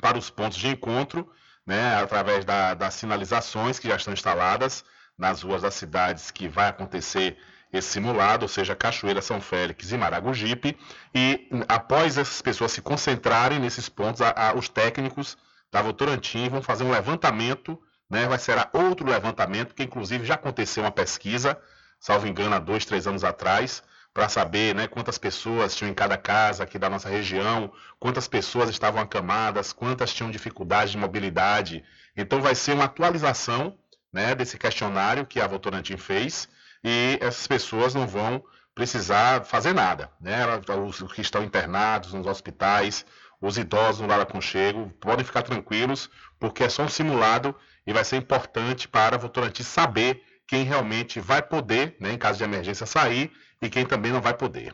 para os pontos de encontro, né, através da, das sinalizações que já estão instaladas nas ruas das cidades que vai acontecer esse simulado, ou seja, Cachoeira, São Félix e Maragogipe, e após essas pessoas se concentrarem nesses pontos, a, a, os técnicos da Votorantim vão fazer um levantamento, né? vai ser outro levantamento, que inclusive já aconteceu uma pesquisa, salvo engano, há dois, três anos atrás, para saber né, quantas pessoas tinham em cada casa aqui da nossa região, quantas pessoas estavam acamadas, quantas tinham dificuldade de mobilidade. Então vai ser uma atualização né, desse questionário que a Votorantim fez e essas pessoas não vão precisar fazer nada. Né? Os que estão internados nos hospitais, os idosos no Lar Aconchego podem ficar tranquilos, porque é só um simulado e vai ser importante para a Votorantim saber quem realmente vai poder, né, em caso de emergência, sair e quem também não vai poder.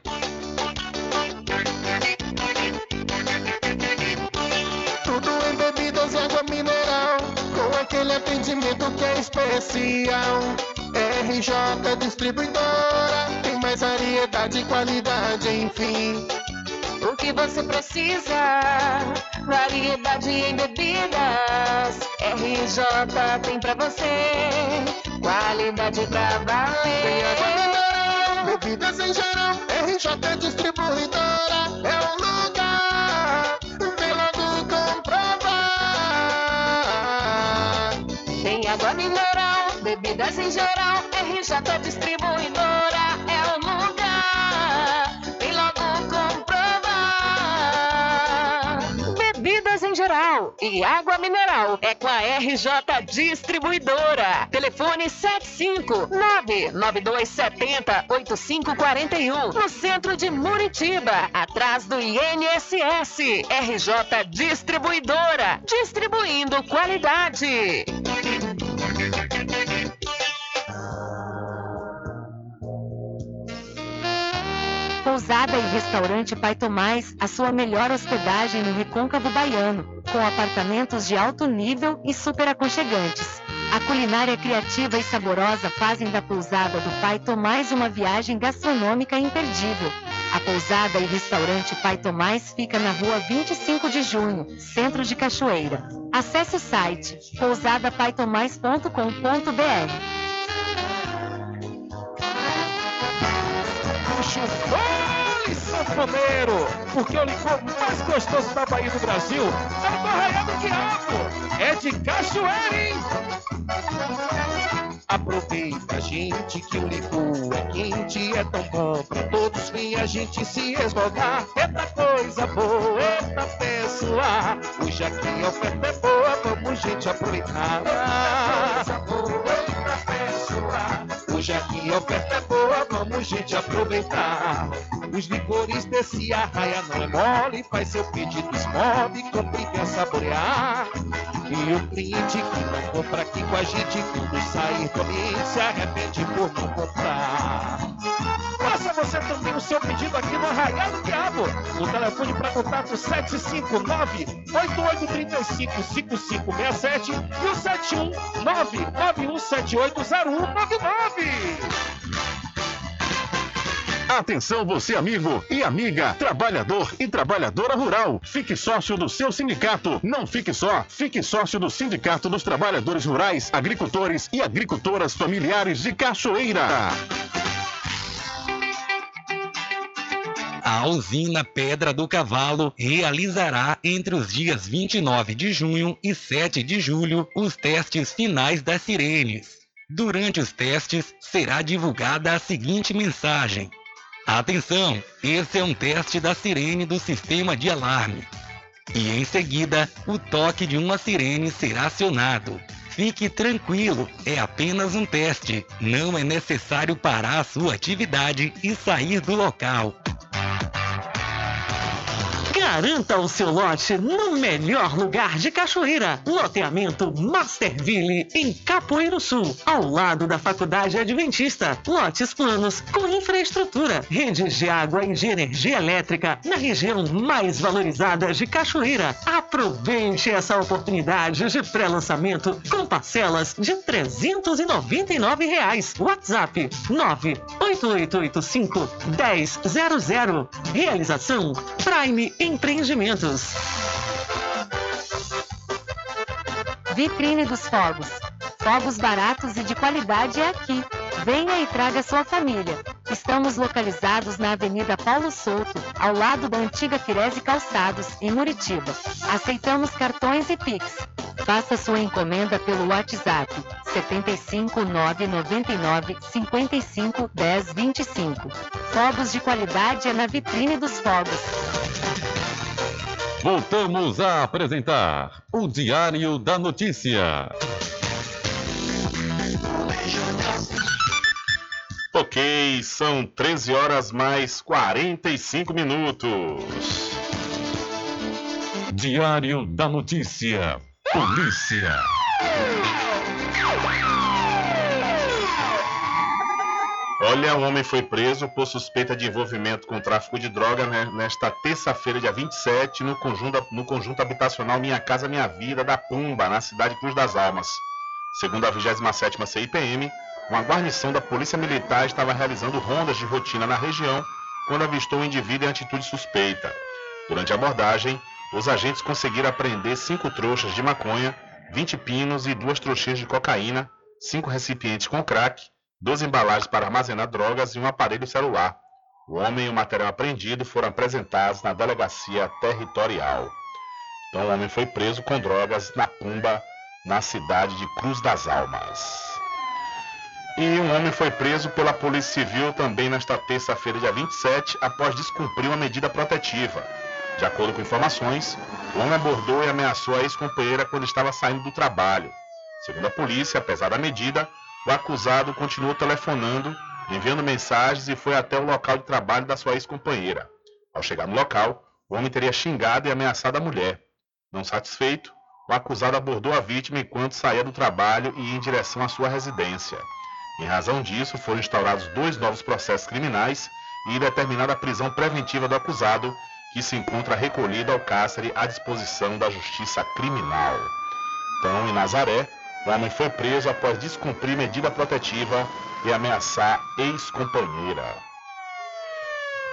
Tudo em bebidas e água mineral, com aquele atendimento que é especial. RJ Distribuidora, tem mais variedade e qualidade, enfim. O que você precisa variedade em bebidas. RJ tem pra você, qualidade pra valer. Bebidas em geral, RJ Distribuidora é o lugar. Vem logo comprovar. Tem água mineral, bebidas em geral, RJ Distribuidora e água mineral é com a RJ Distribuidora. Telefone 75992708541 no centro de Muritiba, atrás do INSS. RJ Distribuidora, distribuindo qualidade. Pousada e Restaurante Pai Tomás, a sua melhor hospedagem no Recôncavo Baiano, com apartamentos de alto nível e super aconchegantes. A culinária criativa e saborosa fazem da Pousada do Pai Tomás uma viagem gastronômica imperdível. A Pousada e Restaurante Pai Tomás fica na rua 25 de junho, centro de Cachoeira. Acesse o site pousadapaitomais.com.br. Fale sanfoneiro, porque o licor mais gostoso da Bahia do Brasil é do Arraial do Quiabo. É de cachoeira, hein? Aproveita, gente, que o licor é quente, é tão bom pra todos vir a gente se esmogar. Eita coisa boa, eita pessoa, hoje aqui a oferta é boa, vamos gente aproveitar. Eita coisa boa, hoje aqui a oferta é boa, vamos gente aproveitar. Os licores desse arraia não é mole, faz seu pedido, esmove, compre e saborear. E o cliente que não compra aqui com a gente, quando sair do se arrepende por não comprar. Você também o seu pedido aqui no Arraial do Diabo. O telefone para contato 759-8835-5567 e o 719-91780199. Atenção você amigo e amiga, trabalhador e trabalhadora rural. Fique sócio do seu sindicato. Não fique só, fique sócio do Sindicato dos Trabalhadores Rurais, Agricultores e Agricultoras Familiares de Cachoeira. A usina Pedra do Cavalo realizará entre os dias 29 de junho e 7 de julho os testes finais das sirenes. Durante os testes, será divulgada a seguinte mensagem: Atenção, esse é um teste da sirene do sistema de alarme. E em seguida, o toque de uma sirene será acionado. Fique tranquilo, é apenas um teste. Não é necessário parar a sua atividade e sair do local. Garanta o seu lote no melhor lugar de Cachoeira. Loteamento Masterville, em Capoeiro Sul, ao lado da Faculdade Adventista. Lotes planos com infraestrutura, redes de água e de energia elétrica na região mais valorizada de Cachoeira. Aproveite essa oportunidade de pré-lançamento com parcelas de 399 reais. WhatsApp 98885 1000. Realização Prime Empreendimentos. Vitrine dos Fogos. Fogos baratos e de qualidade é aqui. Venha e traga sua família. Estamos localizados na Avenida Paulo Souto, ao lado da antiga Firese Calçados, em Muritiba. Aceitamos cartões e Pix. Faça sua encomenda pelo WhatsApp 75 999 55 10 25. Fogos de qualidade é na Vitrine dos Fogos. Voltamos a apresentar o Diário da Notícia. Ok, são 13 horas mais 45 minutos. Diário da Notícia. Polícia. Olha, um homem foi preso por suspeita de envolvimento com tráfico de droga né, nesta terça-feira, dia 27, no conjunto, no conjunto habitacional Minha Casa Minha Vida da Pumba, na cidade Cruz das Almas. Segundo a 27ª CIPM, uma guarnição da Polícia Militar estava realizando rondas de rotina na região quando avistou o indivíduo em atitude suspeita. Durante a abordagem, os agentes conseguiram apreender cinco trouxas de maconha, 20 pinos e duas trouxinhas de cocaína, cinco recipientes com crack, duas embalagens para armazenar drogas e um aparelho celular. O homem e o material apreendido foram apresentados na delegacia territorial. Então, o homem foi preso com drogas na Pumba, na cidade de Cruz das Almas. E um homem foi preso pela Polícia Civil também nesta terça-feira, dia 27, após descumprir uma medida protetiva. De acordo com informações, o homem abordou e ameaçou a ex-companheira quando estava saindo do trabalho. Segundo a polícia, apesar da medida, o acusado continuou telefonando, enviando mensagens e foi até o local de trabalho da sua ex-companheira. Ao chegar no local, o homem teria xingado e ameaçado a mulher. Não satisfeito, o acusado abordou a vítima enquanto saía do trabalho e ia em direção à sua residência. Em razão disso, foram instaurados dois novos processos criminais e determinada a prisão preventiva do acusado, que se encontra recolhido ao cárcere à disposição da Justiça Criminal. Então, em Nazaré, homem foi preso após descumprir medida protetiva e ameaçar ex-companheira.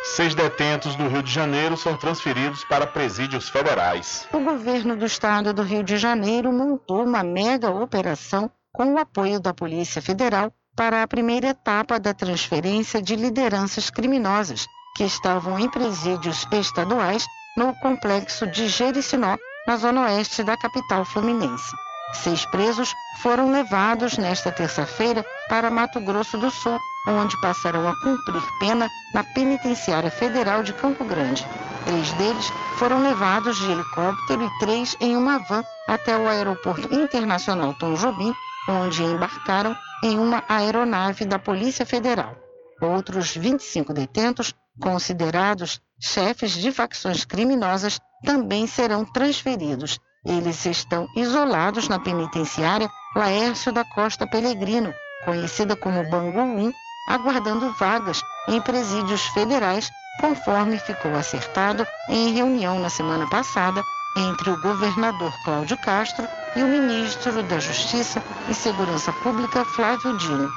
Seis detentos do Rio de Janeiro são transferidos para presídios federais. O governo do estado do Rio de Janeiro montou uma mega operação com o apoio da Polícia Federal para a primeira etapa da transferência de lideranças criminosas que estavam em presídios estaduais no complexo de Jericinó, na zona oeste da capital fluminense. Seis presos foram levados nesta terça-feira para Mato Grosso do Sul, onde passarão a cumprir pena na Penitenciária Federal de Campo Grande. Três deles foram levados de helicóptero e três em uma van até o Aeroporto Internacional Tom Jobim, onde embarcaram em uma aeronave da Polícia Federal. Outros 25 detentos considerados chefes de facções criminosas, também serão transferidos. Eles estão isolados na penitenciária Laércio da Costa Pelegrino, conhecida como Bangu 1, aguardando vagas em presídios federais, conforme ficou acertado em reunião na semana passada entre o governador Cláudio Castro e o ministro da Justiça e Segurança Pública Flávio Dino.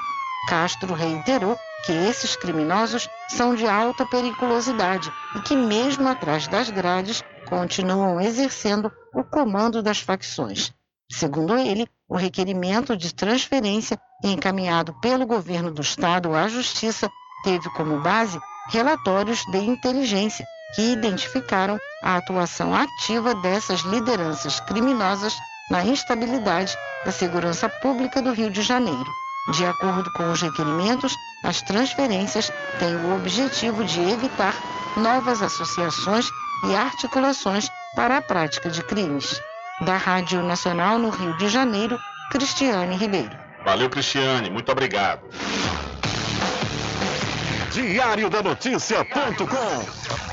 Castro reiterou que esses criminosos são de alta periculosidade e que, mesmo atrás das grades, continuam exercendo o comando das facções. Segundo ele, o requerimento de transferência encaminhado pelo governo do estado à Justiça teve como base relatórios de inteligência que identificaram a atuação ativa dessas lideranças criminosas na instabilidade da segurança pública do Rio de Janeiro. De acordo com os requerimentos, as transferências têm o objetivo de evitar novas associações e articulações para a prática de crimes. Da Rádio Nacional no Rio de Janeiro, Cristiane Ribeiro. Valeu, Cristiane. Muito obrigado. Diário da Notícia.com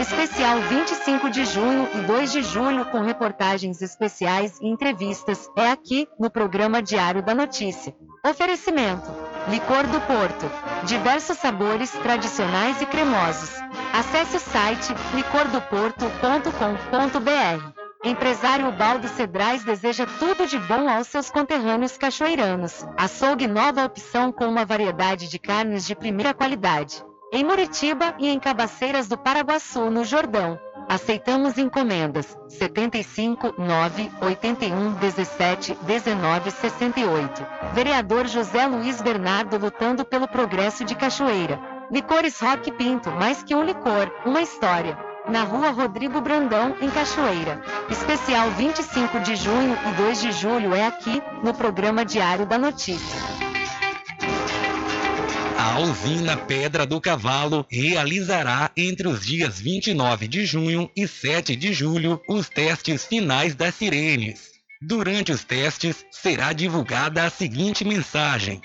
Especial 25 de junho e 2 de julho com reportagens especiais e entrevistas é aqui no programa Diário da Notícia. Oferecimento: Licor do Porto, diversos sabores tradicionais e cremosos. Acesse o site licordoporto.com.br. Empresário Baldo Cedrais deseja tudo de bom aos seus conterrâneos cachoeiranos. Açougue nova opção com uma variedade de carnes de primeira qualidade em Muritiba e em Cabaceiras do Paraguaçu, no Jordão. Aceitamos encomendas 75 9 81 17 19 68. Vereador José Luiz Bernardo lutando pelo progresso de Cachoeira. Licores Rock Pinto, mais que um licor, uma história. Na rua Rodrigo Brandão, em Cachoeira. Especial 25 de junho e 2 de julho é aqui, no programa Diário da Notícia. A usina Pedra do Cavalo realizará entre os dias 29 de junho e 7 de julho os testes finais das sirenes. Durante os testes, será divulgada a seguinte mensagem: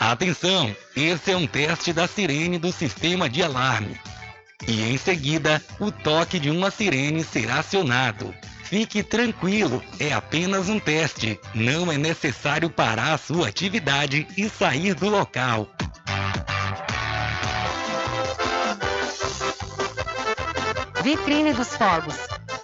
Atenção, esse é um teste da sirene do sistema de alarme. E em seguida, o toque de uma sirene será acionado. Fique tranquilo, é apenas um teste. Não é necessário parar a sua atividade e sair do local. Vitrine dos Fogos.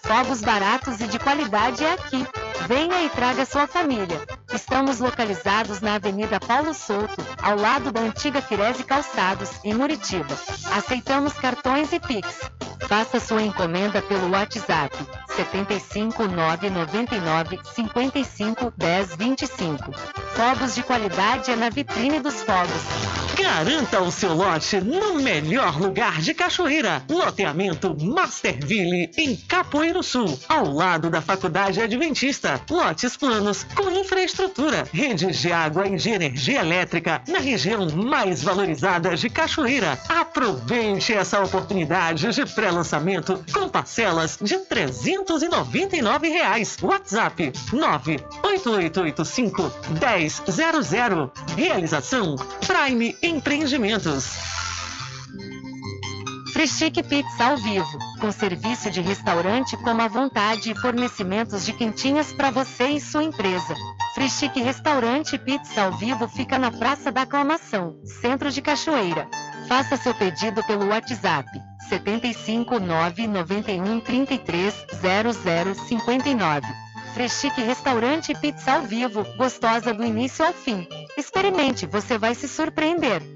Fogos baratos e de qualidade é aqui. Venha e traga sua família. Estamos localizados na Avenida Paulo Souto, ao lado da antiga Firese Calçados, em Muritiba. Aceitamos cartões e Pix. Faça sua encomenda pelo WhatsApp 75 999 55 10 25. Fogos de qualidade é na vitrine dos fogos. Garanta o seu lote no melhor lugar de Cachoeira. Loteamento Masterville, em Capoeiro Sul, ao lado da Faculdade Adventista. Lotes planos com infraestrutura, redes de água e de energia elétrica na região mais valorizada de Cachoeira. Aproveite essa oportunidade de pré-lançamento com parcelas de 399 reais. WhatsApp 98885 1000. Realização Prime Empreendimentos. Free Pizza ao vivo, com serviço de restaurante como à vontade e fornecimentos de quentinhas para você e sua empresa. Free Chic Restaurante Pizza ao vivo fica na Praça da Aclamação, Centro de Cachoeira. Faça seu pedido pelo WhatsApp 75 991 33 00 59. Frechique Restaurante Pizza ao Vivo, gostosa do início ao fim. Experimente, você vai se surpreender.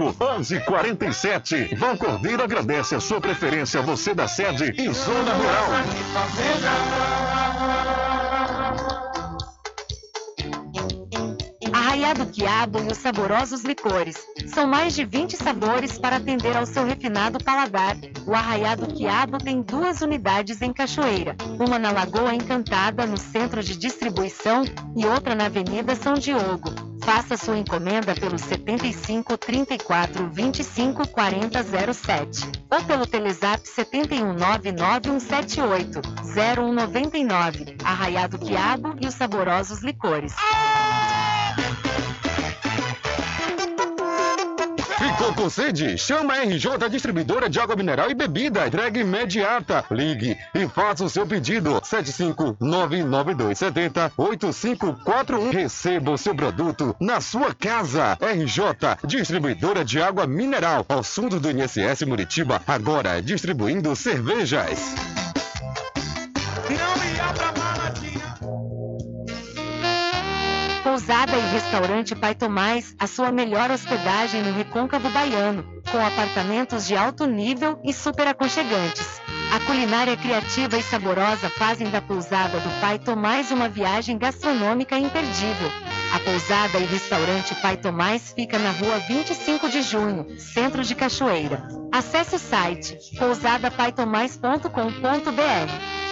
1147. Vão Cordeiro agradece a sua preferência, você da sede e Zona Rural. Arraiado Quiabo e os saborosos licores. São mais de 20 sabores para atender ao seu refinado paladar. O Arraiado Quiabo tem duas unidades em Cachoeira. Uma na Lagoa Encantada, no centro de distribuição, e outra na Avenida São Diogo. Faça sua encomenda pelo 75 34 25 40 07 ou pelo Telezap 71 99178 0199. Arraiado Quiabo e os saborosos licores. Com sede? Chama a RJ Distribuidora de Água Mineral e Bebida. Entrega imediata. Ligue e faça o seu pedido. 75992708541. Receba o seu produto na sua casa. RJ Distribuidora de Água Mineral. Ao fundo do INSS Muritiba. Agora distribuindo cervejas. Pousada e Restaurante Pai Tomás, a sua melhor hospedagem no Recôncavo Baiano, com apartamentos de alto nível e super aconchegantes. A culinária criativa e saborosa fazem da pousada do Pai Tomás uma viagem gastronômica imperdível. A pousada e restaurante Pai Tomás fica na rua 25 de junho, centro de Cachoeira. Acesse o site pousadapaitomais.com.br.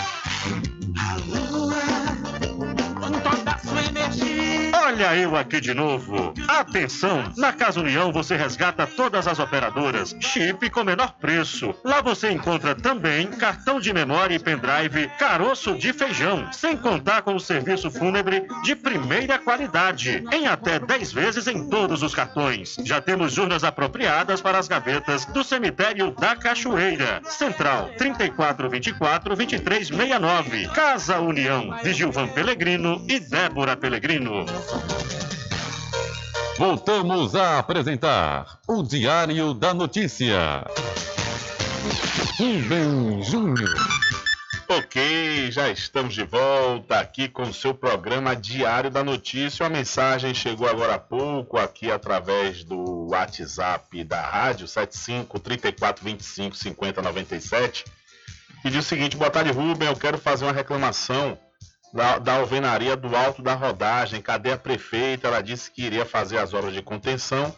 Olha eu aqui de novo. Atenção! Na Casa União você resgata todas as operadoras, chip com menor preço. Lá você encontra também cartão de memória e pendrive, caroço de feijão, sem contar com o serviço fúnebre de primeira qualidade, em até 10 vezes em todos os cartões. Já temos urnas apropriadas para as gavetas do cemitério da Cachoeira. Central 3424 2369. Casa União, de Gilvan Pelegrino e Débora Pelegrino. Voltamos a apresentar o Diário da Notícia. Rubem Júnior. Ok, já estamos de volta aqui com o seu programa Diário da Notícia. Uma mensagem chegou agora há pouco aqui através do WhatsApp da rádio 75 34 25 50 97 E diz o seguinte: boa tarde, Rubem. Eu quero fazer uma reclamação da, da alvenaria do alto da rodagem. Cadê a prefeita? Ela disse que iria fazer as obras de contenção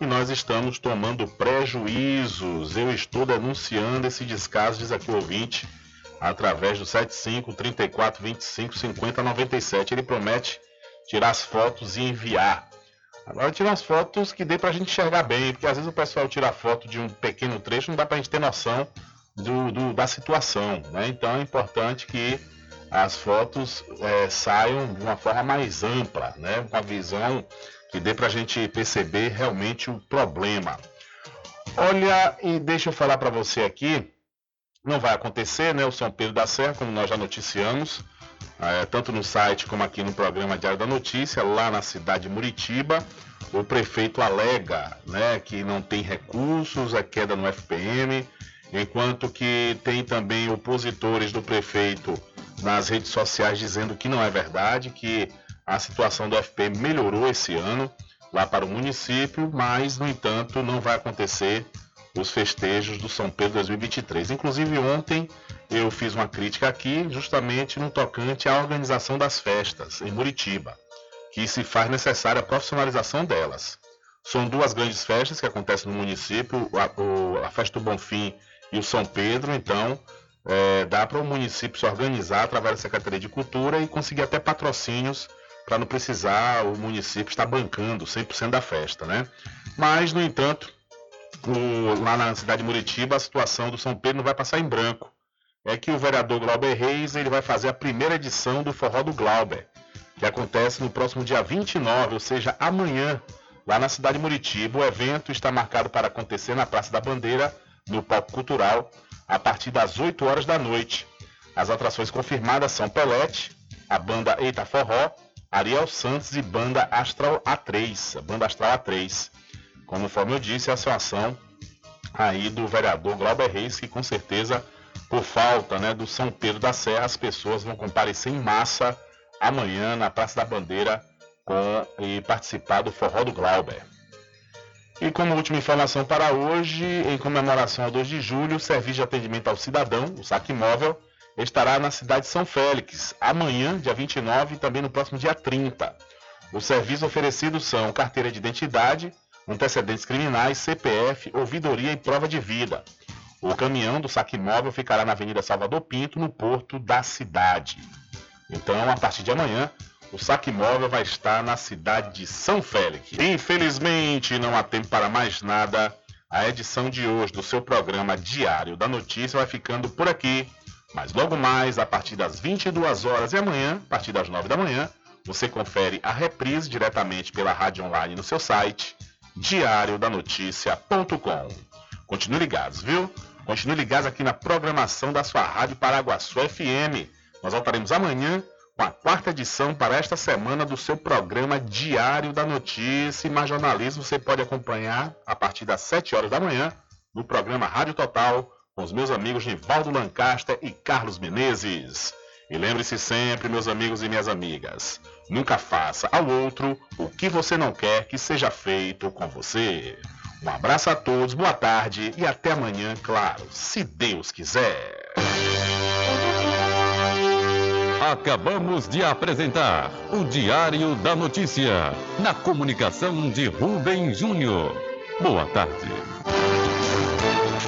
e nós estamos tomando prejuízos. Eu estou denunciando esse descaso, diz aqui o ouvinte, através do 75 34 25 50 97. Ele promete tirar as fotos e enviar. Agora tirar as fotos que dê para a gente enxergar bem, porque às vezes o pessoal tira foto de um pequeno trecho, não dá para a gente ter noção do, do, da situação. Né? Então é importante que as fotos é, saiam de uma forma mais ampla, né? com a visão que dê para a gente perceber realmente o problema. Olha, e deixa eu falar para você aqui, não vai acontecer, né? O São Pedro da Serra, como nós já noticiamos, é, tanto no site como aqui no programa Diário da Notícia, lá na cidade de Muritiba, o prefeito alega né, que não tem recursos, é queda no FPM, enquanto que tem também opositores do prefeito nas redes sociais dizendo que não é verdade, que a situação do FPM melhorou esse ano lá para o município, mas, no entanto, não vai acontecer os festejos do São Pedro 2023. Inclusive, ontem eu fiz uma crítica aqui, justamente no tocante à organização das festas em Muritiba, que se faz necessária a profissionalização delas. São duas grandes festas que acontecem no município, a, a Festa do Bonfim e o São Pedro, então é, dá para o município se organizar através da Secretaria de Cultura e conseguir até patrocínios para não precisar o município estar bancando 100% da festa, né? Mas, no entanto, o, lá na cidade de Muritiba, a situação do São Pedro não vai passar em branco. É que o vereador Glauber Reis ele vai fazer a primeira edição do Forró do Glauber, que acontece no próximo dia 29, ou seja, amanhã, lá na cidade de Muritiba. O evento está marcado para acontecer na Praça da Bandeira, no Palco Cultural, a partir das 8 horas da noite. As atrações confirmadas são Pelete, a banda Eita Forró, Ariel Santos e banda Astral A3, a banda Astral A3. Conforme eu disse, essa é uma ação aí do vereador Glauber Reis, que com certeza, por falta né, do São Pedro da Serra, as pessoas vão comparecer em massa amanhã na Praça da Bandeira com, e participar do Forró do Glauber. E como última informação para hoje, em comemoração ao 2 de julho, o Serviço de Atendimento ao Cidadão, o SAC Móvel, estará na cidade de São Félix, amanhã, dia 29, e também no próximo dia 30. Os serviços oferecidos são carteira de identidade, antecedentes criminais, CPF, ouvidoria e prova de vida. O caminhão do saque móvel ficará na Avenida Salvador Pinto, no porto da cidade. Então, a partir de amanhã, o saque móvel vai estar na cidade de São Félix. Infelizmente, não há tempo para mais nada. A edição de hoje do seu programa Diário da Notícia vai ficando por aqui. Mas logo mais, a partir das 22 horas e amanhã, a partir das 9 da manhã, você confere a reprise diretamente pela rádio online no seu site diariodanoticia.com. Continue ligados, viu? Continue ligados aqui na programação da sua Rádio Paraguaçu FM. Nós voltaremos amanhã com a quarta edição para esta semana do seu programa Diário da Notícia. E mais jornalismo você pode acompanhar a partir das 7 horas da manhã no programa Rádio Total com os meus amigos Nivaldo Lancaster e Carlos Menezes. E lembre-se sempre, meus amigos e minhas amigas, nunca faça ao outro o que você não quer que seja feito com você. Um abraço a todos, boa tarde e até amanhã, claro, se Deus quiser. Acabamos de apresentar o Diário da Notícia, na comunicação de Rubem Júnior. Boa tarde.